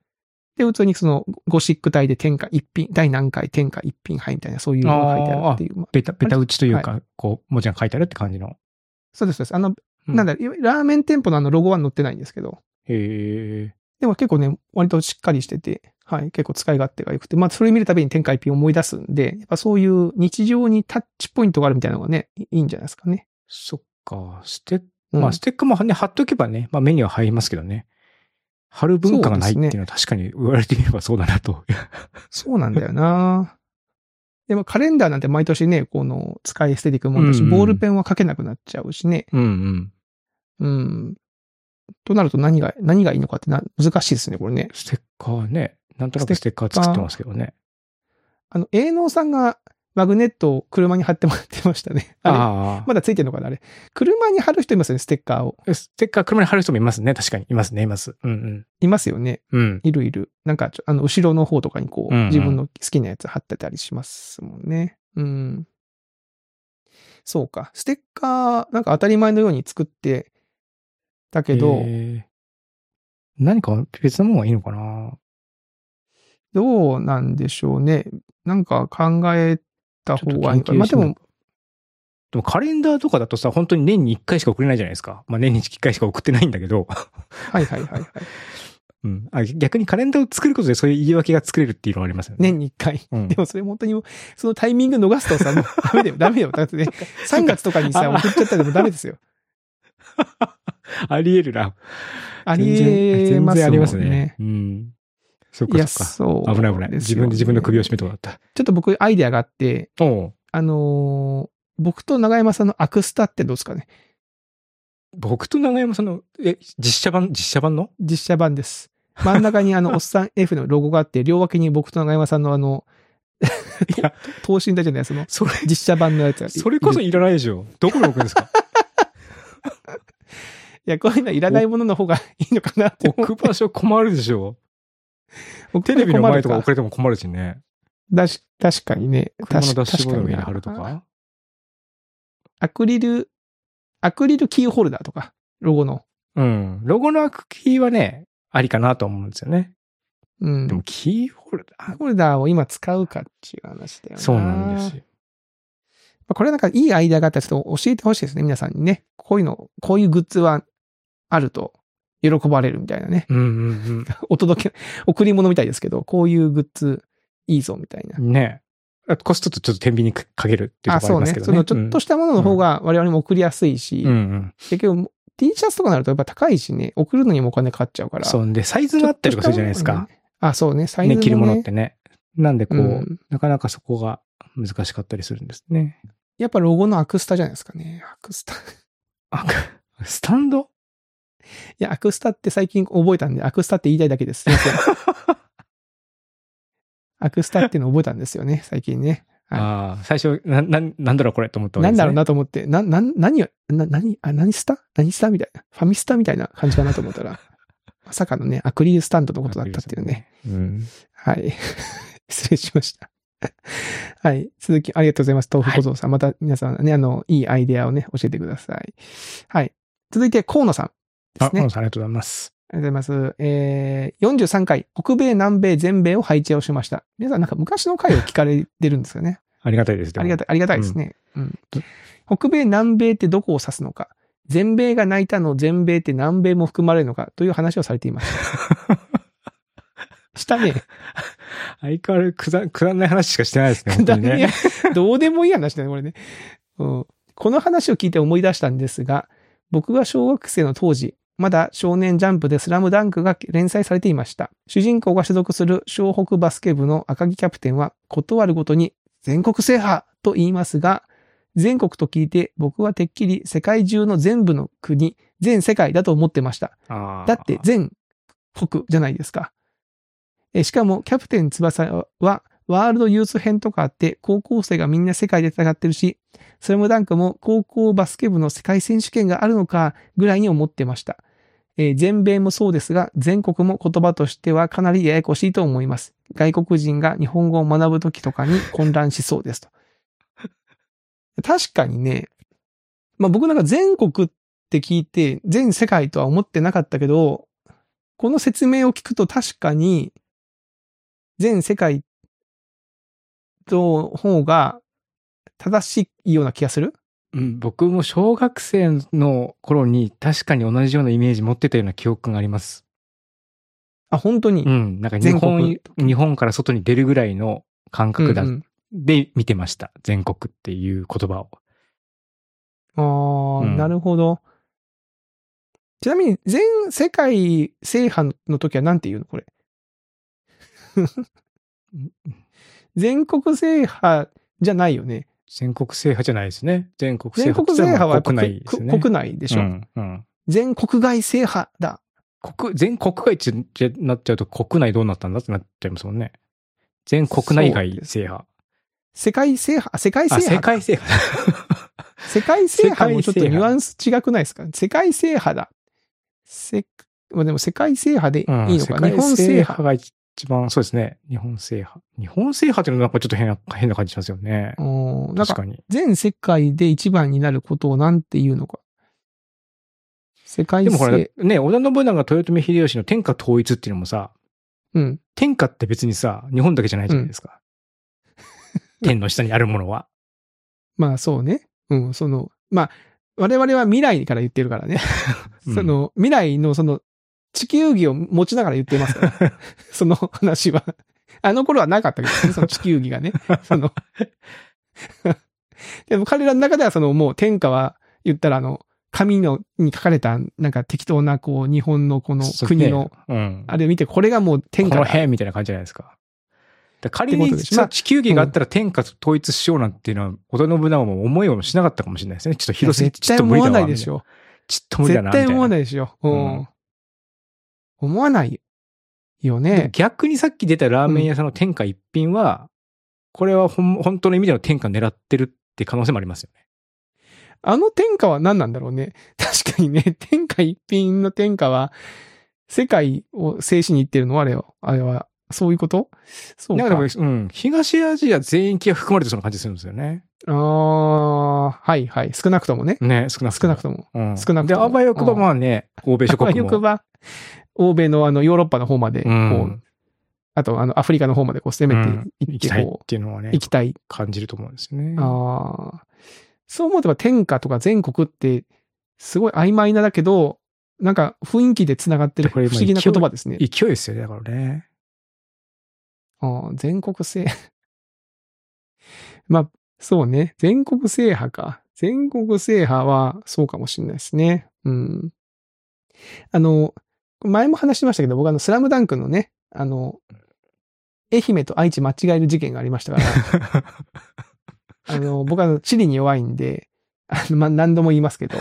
Speaker 2: で、普通にその、ゴシック体で天下一品、第何回天下一品杯みたいな、そういうのが書いてあるっていう。まあ
Speaker 1: ベタ、ベタ打ちというか、こう、文字が書いてあるって感じの。
Speaker 2: そうです、そうです。あの、
Speaker 1: うん
Speaker 2: なんだろう、ラーメン店舗のあのロゴは載ってないんですけど、
Speaker 1: へえ。
Speaker 2: でも結構ね、割としっかりしてて、はい、結構使い勝手が良くて、まあ、それ見るたびに天下一品を思い出すんで、やっぱそういう日常にタッチポイントがあるみたいなのがね、いいいんじゃないですかね。
Speaker 1: そっか。ステッ
Speaker 2: うん
Speaker 1: まあ、ステッカーもね、貼っとけばね、まあ、目には入りますけどね。貼る文化がないっていうのは確かに言われてみればそうだなと。
Speaker 2: そうなんだよなでもカレンダーなんて毎年ね、この使い捨てていくもんだし、
Speaker 1: うんうん
Speaker 2: ボールペンは書けなくなっちゃうしね。
Speaker 1: うんうん。
Speaker 2: うん。となると何が、何がいいのかってな、難しいですね、これね。
Speaker 1: ステッカーね。なんとなくステッカー作ってますけどね。
Speaker 2: あの、営農さんがマグネットを車に貼ってもらってましたね。あれ
Speaker 1: あ
Speaker 2: まだついてるのかなあれ。車に貼る人いますよね、ステッカーを。
Speaker 1: あ。ステッカー車に貼る人もいますね。確かに。いますね、います。うん
Speaker 2: いますよね。
Speaker 1: うん。うん。
Speaker 2: いるいる。なんかあの、後ろの方とかにこう、
Speaker 1: うんうん
Speaker 2: 自分の好きなやつ貼ってたりしますもんね。うん。そうか。ステッカー、なんか当たり前のように作って、だけど、
Speaker 1: えー何か別のものがいいのかな？
Speaker 2: どうなんでしょうね。なんか考えた方がいいまあでも、
Speaker 1: でもカレンダーとかだとさ、本当に年に1回しか送れないじゃないですか。まあ年に1回しか送ってないんだけど。
Speaker 2: はいはいはいはい。
Speaker 1: うん。あ逆にカレンダーを作ることでそういう言い訳が作れるっていうのがありますよね。
Speaker 2: 年に1回。
Speaker 1: うん
Speaker 2: でもそれ本当にそのタイミング逃すとさ、も うダメだよ、ダメだよ。だってね、3月とかにさ、
Speaker 1: あ
Speaker 2: 送っちゃったらもうダメですよ。
Speaker 1: あり得るな。
Speaker 2: ありえますね。
Speaker 1: 全然ありますね。うん。そっかそっか。危ない危ない。自分で自分の首を絞めてもらった。
Speaker 2: ちょっと僕アイデアがあって、あのー僕と長山さんのアクスタってどうですかね？
Speaker 1: 僕と長山さんの、え、実写版、実写版の？
Speaker 2: 実写版です。真ん中にあの、おっさん F のロゴがあって、両脇に僕と長山さんのあの、
Speaker 1: いや、
Speaker 2: 等身大じゃない、その、
Speaker 1: それ、
Speaker 2: 実写版のやつが。
Speaker 1: それこそ
Speaker 2: い
Speaker 1: らないでしょ。どこに置くんですか？
Speaker 2: いや、こういうのはいらないものの方がいいのかなって思って。
Speaker 1: 置く場所困るでしょ。テレビの前とか遅れても困るしね。
Speaker 2: だし、確かにね。
Speaker 1: 車のダッシュボード
Speaker 2: に
Speaker 1: 貼るとか？
Speaker 2: アクリル、アクリルキーホルダーとか、ロゴの。
Speaker 1: うん。ロゴのアクキーはね、ありかなと思うんですよね。
Speaker 2: うん。
Speaker 1: でもキーホルダー、
Speaker 2: ホルダーを今使うかっていう話だよな。
Speaker 1: そうなんですよ。
Speaker 2: まあこれなんかいいアイデアがあったらちょっと教えてほしいですね、皆さんにね。こういうの、こういうグッズはあると喜ばれるみたいなね。
Speaker 1: うんうん
Speaker 2: お届け、贈り物みたいですけど、こういうグッズいいぞみたいな
Speaker 1: う。ん。ねあコストとちょっと天秤にかけるっていう
Speaker 2: あ、
Speaker 1: ところあ
Speaker 2: そうね。
Speaker 1: りますけどね。
Speaker 2: そのちょっとしたものの方が我々も送りやすいし、
Speaker 1: うんうん。
Speaker 2: 結局 T シャツとかになるとやっぱ高いしね、送るのにもお金かかっちゃうから。
Speaker 1: そう。で、サイズがあったりとかするじゃないですか。
Speaker 2: あ、そうね。サイズも、ね。
Speaker 1: ね、着るものってね。なんでこう、
Speaker 2: うん
Speaker 1: なかなかそこが難しかったりするんですね。
Speaker 2: やっぱロゴのアクスタじゃないですかね。アクスタ。
Speaker 1: スタンド？
Speaker 2: や、アクスタって最近覚えたんで、アクスタって言いたいだけです。すいません。アクスタっていうの覚えたんですよね、最近ね。はい
Speaker 1: ああ、最初、な、な、なんだろうこれと思ったわけですね。
Speaker 2: なんだろうなと思って、な、な、何を、な、何、あ、何スタ？何スタみたいな？ファミスタみたいな感じかなと思ったら、まさかのね、アクリルスタンドのことだったっていうね。。
Speaker 1: うん。
Speaker 2: はい。失礼しました。はい。続き、ありがとうございます。豆腐小僧さん。また皆さんね、あの、いいアイデアをね、教えてください。はい。続いて、河野さんで
Speaker 1: あ、
Speaker 2: すね。
Speaker 1: 河野さんありがとうございます。
Speaker 2: ありがとうございます。えー、43回、北米、南米、全米を配置をしました。皆さんなんか昔の回を聞かれてるんですよね。
Speaker 1: ありがたいです。た
Speaker 2: ありがたい、ありがたいですね。うん。北米、南米ってどこを指すのか。全米が泣いたの全米って南米も含まれるのかという話をされていました。したね。
Speaker 1: 相変わらずくだ、くだらない話しかしてないですね。
Speaker 2: くだらね
Speaker 1: ね。
Speaker 2: どうでもいい話だね、これね。うん。この話を聞いて思い出したんですが、僕が小学生の当時、まだ少年ジャンプでスラムダンクが連載されていました。主人公が所属する湘北バスケ部の赤木キャプテンは、断るごとに全国制覇と言いますが、全国と聞いて僕はてっきり世界中の全部の国、全世界だと思ってました。だって全国じゃないですか。えしかも、キャプテン翼は、ワールドユース編とかあって、高校生がみんな世界で戦ってるし、スラムダンクも高校バスケ部の世界選手権があるのかぐらいに思ってました。えー全米もそうですが、全国も言葉としてはかなりややこしいと思います。外国人が日本語を学ぶときとかに混乱しそうですと。確かにね、まあ僕なんか全国って聞いて、全世界とは思ってなかったけど、この説明を聞くと確かに、全世界と方が正しいような気がする
Speaker 1: うん、僕も小学生の頃に確かに同じようなイメージ持ってたような記憶があります。
Speaker 2: あ、本当に？
Speaker 1: うん、なんか日
Speaker 2: 全
Speaker 1: 本
Speaker 2: 国、
Speaker 1: 日本から外に出るぐらいの感覚だ、
Speaker 2: うんうん
Speaker 1: で見てました。全国っていう言葉を。
Speaker 2: ああ、
Speaker 1: うん
Speaker 2: なるほど。ちなみに、全世界制覇の時は何て言うのこれ？全国制覇じゃないよね。
Speaker 1: 全国制覇じゃないですね。全国制
Speaker 2: 全
Speaker 1: 覇
Speaker 2: 国制覇は
Speaker 1: 国内ですね。
Speaker 2: く国内でしょ。
Speaker 1: うん、うん。
Speaker 2: 全国外制覇だ。
Speaker 1: 国、全国外ってなっちゃうと国内どうなったんだってなっちゃいますもんね。全国内外制覇。
Speaker 2: 世界制覇、あ世界制
Speaker 1: あ、
Speaker 2: 覇。
Speaker 1: 世界制覇。
Speaker 2: 世界制覇 もちょっとニュアンス違くないですか？世界制覇だ。せ、まあでも世界制覇でいいのか、
Speaker 1: うん
Speaker 2: 日本制覇。
Speaker 1: が一番、そうですね。日本制覇。日本制覇っていうのはなんかちょっと変な、変な感じしますよね。
Speaker 2: うん
Speaker 1: 確かに。
Speaker 2: 全世界で一番になることをなんて言うのか。世界制
Speaker 1: でもほら、ね、織田信長、豊臣秀吉の天下統一っていうのもさ、
Speaker 2: うん。
Speaker 1: 天下って別にさ、日本だけじゃないじゃないですか。天の下にあるものは。
Speaker 2: まあそうね。うん、その、まあ、我々は未来から言ってるからね。
Speaker 1: うん
Speaker 2: その、未来のその、地球儀を持ちながら言ってますから。その話は。あの頃はなかったけどね、その地球儀がね。その、でも彼らの中ではそのもう天下は言ったらあの、紙のに書かれたなんか適当なこう日本のこの国の、
Speaker 1: ねうん。
Speaker 2: あれを見てこれがもう天
Speaker 1: この
Speaker 2: 下だ。
Speaker 1: 辺みたいな感じじゃないですか。だから仮に
Speaker 2: あ
Speaker 1: さ地球儀があったら天下統一しようなんていうのは、織田信長も思いもしなかったかもしれないですね。ちょっと広すぎて
Speaker 2: 絶対思わないでし
Speaker 1: ょ。
Speaker 2: ょ。
Speaker 1: ちょっと無理だな。
Speaker 2: 絶対思わ
Speaker 1: い
Speaker 2: ないでしょ。う
Speaker 1: うん
Speaker 2: ん。思わないよ。ね。
Speaker 1: 逆にさっき出たラーメン屋さんの天下一品は、これはほん本当の意味での天下狙ってるって可能性もありますよね。
Speaker 2: あの天下は何なんだろうね。確かにね、天下一品の天下は、世界を制しに行ってるのあれは、あれは、そういうこと？そうか。
Speaker 1: だから、うん、東アジア全域が含まれてそうな感じするんですよね。
Speaker 2: ああ、はいはい。少なくともね。
Speaker 1: ね、少なくとも。
Speaker 2: 少なくとも。
Speaker 1: うん、
Speaker 2: 少なくとも
Speaker 1: で、あばよくばまあね、欧米諸国も。
Speaker 2: よくば、欧米のあの、ヨーロッパの方まで、こう、
Speaker 1: うん
Speaker 2: あとあの、アフリカの方までこう攻めて
Speaker 1: うん
Speaker 2: いって、
Speaker 1: 行きたいっ
Speaker 2: こ
Speaker 1: ていうのはね
Speaker 2: う、、行きたい。
Speaker 1: 感じると思うんですよね。
Speaker 2: ああ。そう思えば天下とか全国って、すごい曖昧なだけど、なんか雰囲気で繋がってる不
Speaker 1: これ今
Speaker 2: 思議な言葉ですね。
Speaker 1: 勢いですよね、だからね。
Speaker 2: ああ全国制。まあ、そうね。全国制覇か。全国制覇はそうかもしれないですね。うん。あの、前も話しましたけど、僕あの、スラムダンクのね、あの、愛媛と愛知間違える事件がありましたから、あの、僕はあの、地理に弱いんで、あの、まあ、何度も言いますけど、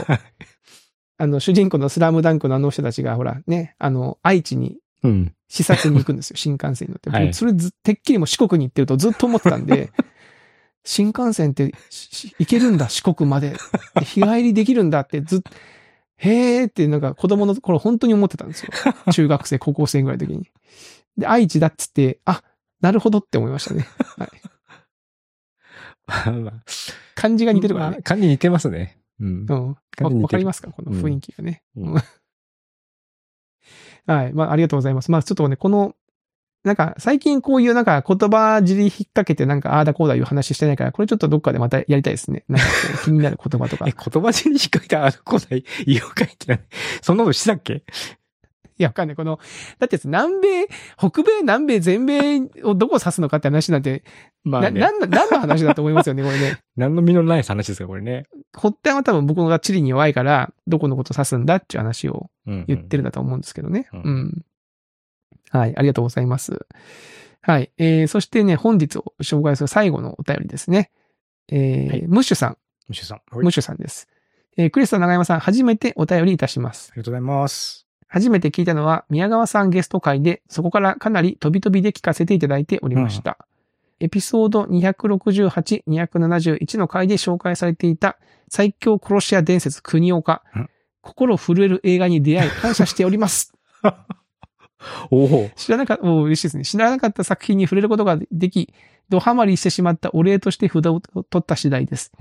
Speaker 2: あの、主人公のスラムダンクのあの人たちが、ほら、ね、あの、愛知に
Speaker 1: うん。
Speaker 2: 視察に行くんですよ、新幹線に乗って。
Speaker 1: はい
Speaker 2: 僕それず、てっきりもう四国に行ってるとずっと思ってたんで、新幹線って行けるんだ、四国まで。で日帰りできるんだってずっと、へーってなんか子供の頃本当に思ってたんですよ。中学生、高校生ぐらいの時に。で、愛知だっつって、あ、なるほどって思いましたね。はい、
Speaker 1: まあまあ
Speaker 2: 漢字が似てるからね。
Speaker 1: まあ感じ似てますね。うん
Speaker 2: う。ん。わかりますか？この雰囲気がね。
Speaker 1: うん
Speaker 2: うん はい。まあ、ありがとうございます。まあ、ちょっとね、この、なんか、最近こういうなんか言葉尻引っ掛けてなんかああだこうだいう話してないから、これちょっとどっかでまたやりたいですね。なんかこう 気になる言葉とか。
Speaker 1: え、
Speaker 2: い
Speaker 1: 言葉尻に引っ掛けたあの子だ、言おうかいってな、そんなことしてたっけ？
Speaker 2: や、わかんない。この、だって南米、北米、南米、全米をどこ指すのかって話なんて、な、
Speaker 1: まあね。
Speaker 2: なんだ、何の話だと思いますよね、これね。
Speaker 1: 何の身のない話ですか、これね。
Speaker 2: 発端は多分僕が地理に弱いから、どこのこと指すんだっていう話を
Speaker 1: うん。
Speaker 2: 言ってるんだと思うんですけどね。
Speaker 1: う
Speaker 2: うんん。はい、ありがとうございます。はい、えー、そしてね、本日を紹介する最後のお便りですね。えー
Speaker 1: はい
Speaker 2: ムッシュさん、
Speaker 1: ムシュさん。
Speaker 2: ムッシュさんです。えー、クリスさん、長山さん、初めてお便りいたします。
Speaker 1: ありがとうございます。
Speaker 2: 初めて聞いたのは宮川さんゲスト会で、そこからかなり飛び飛びで聞かせていただいておりました。エピソード268、271の回で紹介されていた最強殺し屋伝説国岡
Speaker 1: うん。
Speaker 2: 心震える映画に出会い感謝しております。
Speaker 1: おお。
Speaker 2: 知らなかった、お嬉しいですね。知らなかった作品に触れることができ、ドハマりしてしまったお礼として札を取った次第です。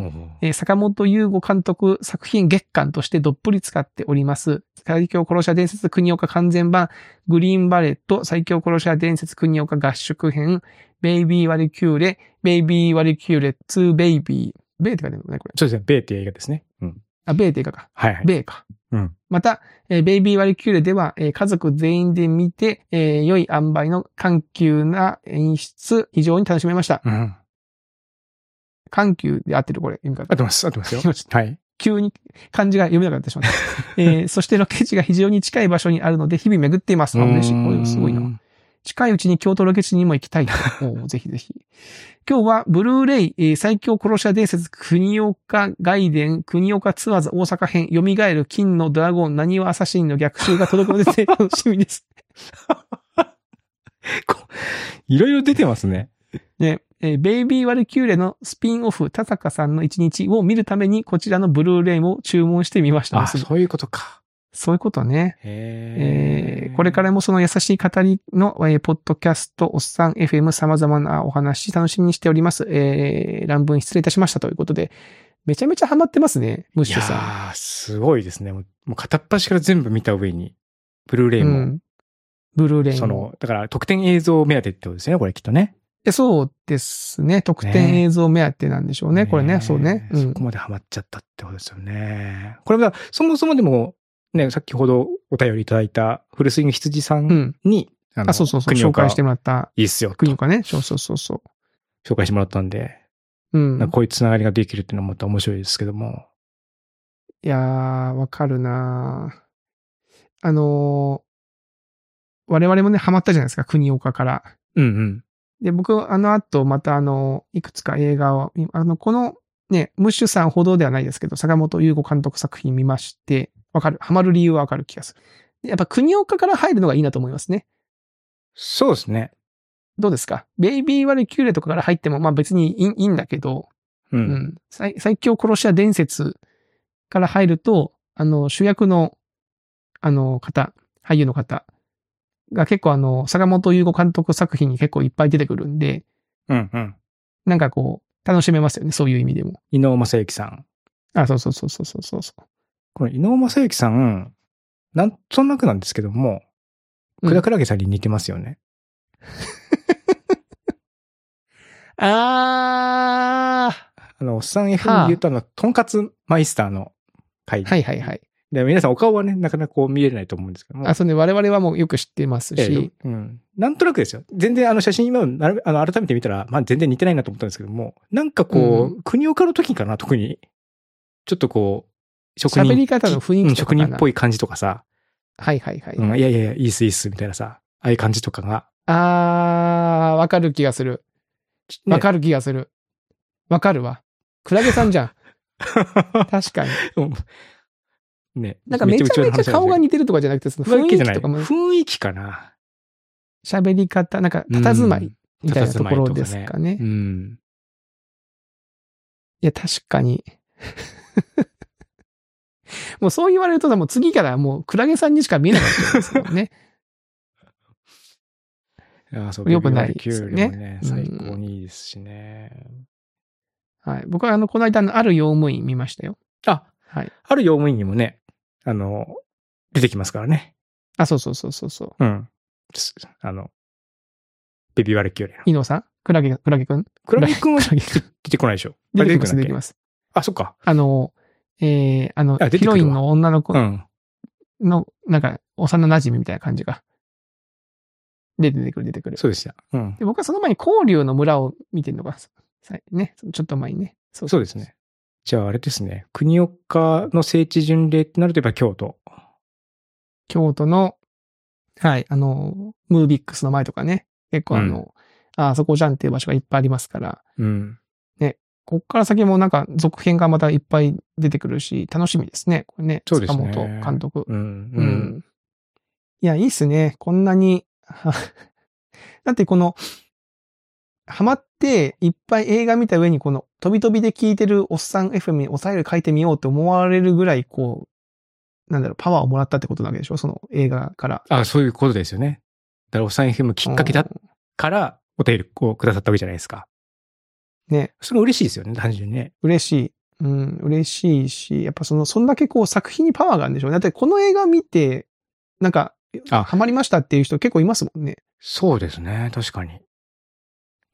Speaker 2: えー坂本優吾監督作品月間としてどっぷり使っております。最強殺し屋伝説国岡完全版、グリーンバレット、最強殺し屋伝説国岡合宿編、ベイビーワリキューレ、ベイビーワリキューレ2ベイビー。ベイって書いてあるね、これ。
Speaker 1: そうですね。ベイっていう映画ですね。うん。
Speaker 2: あ、ベイって映画か。
Speaker 1: はいはい。
Speaker 2: ベイか。
Speaker 1: うん。
Speaker 2: また、えーベイビーワリキューレでは、えー家族全員で見て、えー良い塩梅の緩急な演出、非常に楽しめました。
Speaker 1: うん。
Speaker 2: 緩急で合ってるこれ、読み方
Speaker 1: 合ってます。合ってますよ。はい。
Speaker 2: 急に漢字が読めなくなってしまった。えーそしてロケ地が非常に近い場所にあるので、日々巡っています。あ嬉しい。これすごいな。近いうちに京都ロケ地にも行きたいと。おーぜひぜひ。今日は、ブルーレイ、えー最強殺し屋伝説、国岡外伝、国岡ツアーズ大阪編、蘇る金のドラゴン、何はアサシンの逆襲が届くので 楽しみです。
Speaker 1: いろいろ出てますね。
Speaker 2: ね、えーベイビーワルキューレのスピンオフ、田坂さんの一日を見るために、こちらのブルーレイを注文してみました。
Speaker 1: あ、そういうことか。
Speaker 2: そういうことね。
Speaker 1: へ
Speaker 2: えーこれからもその優しい語りの、えーポッドキャスト、おっさん FM 様々なお話楽しみにしております。えー乱文失礼いたしましたということで、めちゃめちゃハマってますね、ムッ
Speaker 1: いや
Speaker 2: シュさ
Speaker 1: ー、すごいですね。もう片っ端から全部見た上に、ブルーレイ
Speaker 2: ん。う
Speaker 1: も、
Speaker 2: ん。ブルーレイも
Speaker 1: その、だから特典映像目当てってことですよね、これきっとね。
Speaker 2: えそうですね。特典映像目当てなんでしょうね。これね、そうね。うん
Speaker 1: そこ。までハマっちゃったってことですよね。これは、そもそもでも、ね、さっきほどお便りいただいたフルスイング羊さ
Speaker 2: うんん。
Speaker 1: に、あの
Speaker 2: あ、そうそうそう。紹介してもらった。
Speaker 1: いいっすよ。と
Speaker 2: 国岡ね。そうそうそうそ
Speaker 1: 紹介してもらったんで、
Speaker 2: う。うん。
Speaker 1: なんかこういうつながりができるっていうのはまた面白いですけども。
Speaker 2: いやー、わかるなーあのー我々もね、ハマったじゃないですか、国岡から。
Speaker 1: うんうん。
Speaker 2: で、僕、あの後、またあの、いくつか映画を、あの、この、ね、ムッシュさんほどではないですけど、坂本優吾監督作品見まして、わかる。ハマる理由はわかる気がする。でやっぱ国岡から入るのがいいなと思いますね。
Speaker 1: そうですね。
Speaker 2: どうですか？ベイビーワルキューレとかから入っても、まあ別にいいいいんだけど、
Speaker 1: う。
Speaker 2: うんん。最最強殺し屋伝説から入ると、あの、主役の、あの、方、俳優の方が結構あの、坂本優吾監督作品に結構いっぱい出てくるんで、
Speaker 1: うんうん。
Speaker 2: なんかこう、楽しめますよね、そういう意味でも。
Speaker 1: 伊能正幸さん。
Speaker 2: あ、そうそうそうそうそうそうそう。
Speaker 1: この伊能正幸さん、なんとなくなんですけども、
Speaker 2: うん
Speaker 1: 久田倉家さんに似てますよね。
Speaker 2: あ
Speaker 1: あの、おっさん FM で言うとあの、とんかつマイスターの回。
Speaker 2: ー。はいはいはい。
Speaker 1: で、皆さんお顔はね、なかなかこう見えないと思うんですけども。
Speaker 2: あ、そうね、我々はもうよく知ってます
Speaker 1: ええ
Speaker 2: し、
Speaker 1: うん。なんとなくですよ。全然あの写真今あの改めて見たら、まあ全然似てないなと思ったんですけども、なんかこう、国岡の時かな、特に。ちょっとこう、職人。
Speaker 2: 喋り方の雰囲
Speaker 1: うん
Speaker 2: 気とかかな
Speaker 1: 職人っぽい感じとかさ、
Speaker 2: はいはいはい。
Speaker 1: うん、いやいやいや、いいっすいいっす、みたいなさ、ああいう感じとかが。
Speaker 2: あー、わかる気がする。
Speaker 1: ね
Speaker 2: わかる気がする。わかるわ。クラゲさんじゃん。確かに。
Speaker 1: うんね。
Speaker 2: なんかめちゃめちゃ顔が似てるとかじゃなくて、その雰囲
Speaker 1: 気
Speaker 2: とかも、
Speaker 1: 雰囲気かな。
Speaker 2: 喋り方、なんか、佇まいみたいなところですかね。
Speaker 1: うん。
Speaker 2: いや、確かに。もうそう言われるとさ、もう次からもうクラゲさんにしか見えなかったですもんね。
Speaker 1: いやそう
Speaker 2: 良くないですね
Speaker 1: 最高にいいですしね。
Speaker 2: はい。僕はあの、この間のある用務員見ましたよ。
Speaker 1: あ、
Speaker 2: はい。
Speaker 1: ある用務員にもね、あの、出てきますからね。
Speaker 2: あ、そうそうそうそうそう。
Speaker 1: うん。すあの、ベビーワルキューレの。
Speaker 2: 伊野さん？クラゲ、クラゲくん？
Speaker 1: クラゲ君は
Speaker 2: クラゲ
Speaker 1: 出てこないでしょ。
Speaker 2: 出てきます、
Speaker 1: あ
Speaker 2: 出てきますす。
Speaker 1: あ、そっか。
Speaker 2: あの、えー、あの、
Speaker 1: あ
Speaker 2: ヒロインの女の子
Speaker 1: うん。
Speaker 2: の、なんか、幼馴染みたいな感じが。で、出てくる、出てくる。
Speaker 1: そうでした。うん。
Speaker 2: で僕はその前に交流の村を見てるのが、さね、ちょっと前にね。そ
Speaker 1: そうですね。。じゃああれですね。国岡の聖地巡礼ってなるとやっぱ京都。
Speaker 2: 京都の、はい、あの、ムービックスの前とかね、結構あの、ああそこじゃんっていう場所がいっぱいありますから、
Speaker 1: うん。
Speaker 2: こっから先もなんか続編がまたいっぱい出てくるし、楽しみですね。これね。
Speaker 1: そうですね
Speaker 2: 坂本監督。
Speaker 1: うん。う。
Speaker 2: うんん。いや、いいっすね。こんなに。は だってこの、ハマっていっぱい映画見た上にこの飛び飛びで聞いてるおっさん FM にお便り書いてみようって思われるぐらいこう、なんだろう、パワーをもらったってことなわけでしょ？その映画から。
Speaker 1: あ、そういうことですよね。だから、おっさん FM きっかけだ
Speaker 2: うん
Speaker 1: から、お便りをくださったわけじゃないですか。
Speaker 2: ね。
Speaker 1: それ嬉しいですよね、単純にね。
Speaker 2: 嬉しい。うん、嬉しいし、やっぱその、そんだけこう作品にパワーがあるんでしょうね。だってこの映画見て、なんか、
Speaker 1: あ
Speaker 2: ハマりましたっていう人結構いますもんね。
Speaker 1: そうですね、確かに。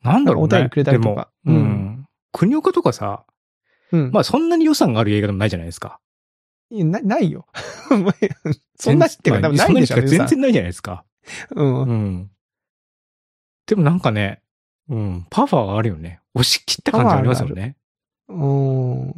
Speaker 1: なんだろうね。
Speaker 2: お便りくれたりとか
Speaker 1: う
Speaker 2: うん
Speaker 1: ん。国岡とかさ、
Speaker 2: うん。
Speaker 1: まあそんなに予算がある映画でもないじゃないですか。
Speaker 2: いやなないよ。そんなってか多分ないでしょ、
Speaker 1: まあそんなに全然ないじゃないですか。
Speaker 2: うん。
Speaker 1: うん。でもなんかね、うん、パワーあるよね。押し切った感じありますよね。
Speaker 2: うん。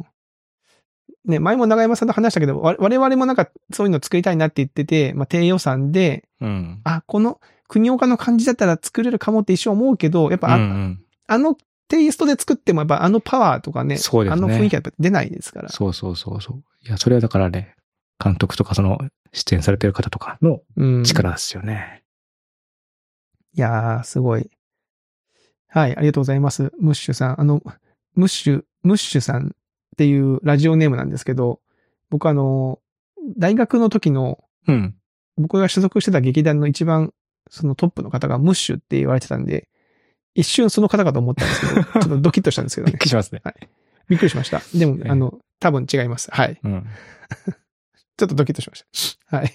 Speaker 2: ね、前も長山さんと話したけど、わ我々もなんかそういうの作りたいなって言ってて、まあ低予算で、
Speaker 1: うん。
Speaker 2: あ、この国岡の感じだったら作れるかもって一瞬思うけど、やっぱあ,、
Speaker 1: うんうん
Speaker 2: あのテイストで作ってもやっぱあのパワーとかね、
Speaker 1: そうですね
Speaker 2: あの雰囲気はやっぱ出ないですから。
Speaker 1: そうそうそうそう。いや、それはだからね、監督とかその出演されてる方とかの
Speaker 2: うん。
Speaker 1: 力ですよね。
Speaker 2: いやー、すごい。はい、ありがとうございます。ムッシュさん。あの、ムッシュ、ムッシュさんっていうラジオネームなんですけど、僕あの、大学の時の
Speaker 1: うん。
Speaker 2: 僕が所属してた劇団の一番そのトップの方がムッシュって言われてたんで、一瞬その方かと思ったんですけど、ちょっとドキッとしたんですけど
Speaker 1: びっ
Speaker 2: ね
Speaker 1: く。りしますね。
Speaker 2: びっくりしました。でも
Speaker 1: え、え
Speaker 2: あの、多分違います。はい。
Speaker 1: うん。
Speaker 2: ちょっとドキッとしました。はい。い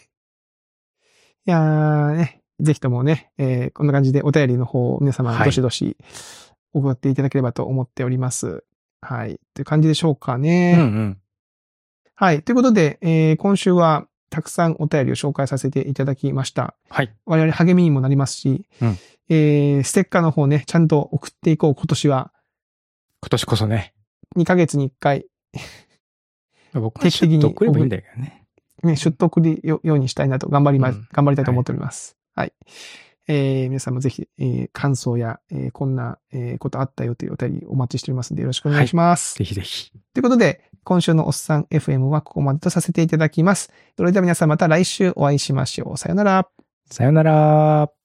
Speaker 2: やーね、ぜひともね、えーこんな感じでお便りの方を皆様
Speaker 1: はい
Speaker 2: どしどし送っていただければと思っております。はい。という感じでしょうか
Speaker 1: う
Speaker 2: ね。
Speaker 1: んうん。
Speaker 2: はい。ということで、えー今週はたくさんお便りを紹介させていただきました。
Speaker 1: はい。
Speaker 2: 我々励みにもなりますし、
Speaker 1: うん
Speaker 2: えーステッカーの方ね、ちゃんと送っていこう。今年は
Speaker 1: 今年こそね。
Speaker 2: 2ヶ月に1回、
Speaker 1: 僕は
Speaker 2: 定期的に
Speaker 1: ちょっと送ればいいんだよね。
Speaker 2: ね、出頭送るよようにしたいなと頑張ります、
Speaker 1: うん
Speaker 2: 頑張りたいと思っております。はい。えー皆さんもぜひ、えー感想や、えーこんな、えーことあったよというお便りお待ちしておりますのでよろしくお願いします。
Speaker 1: ぜひぜひ。
Speaker 2: ということで、今週のおっさん FM はここまでとさせていただきます。それでは皆さんまた来週お会いしましょう。さよなら。
Speaker 1: さよなら。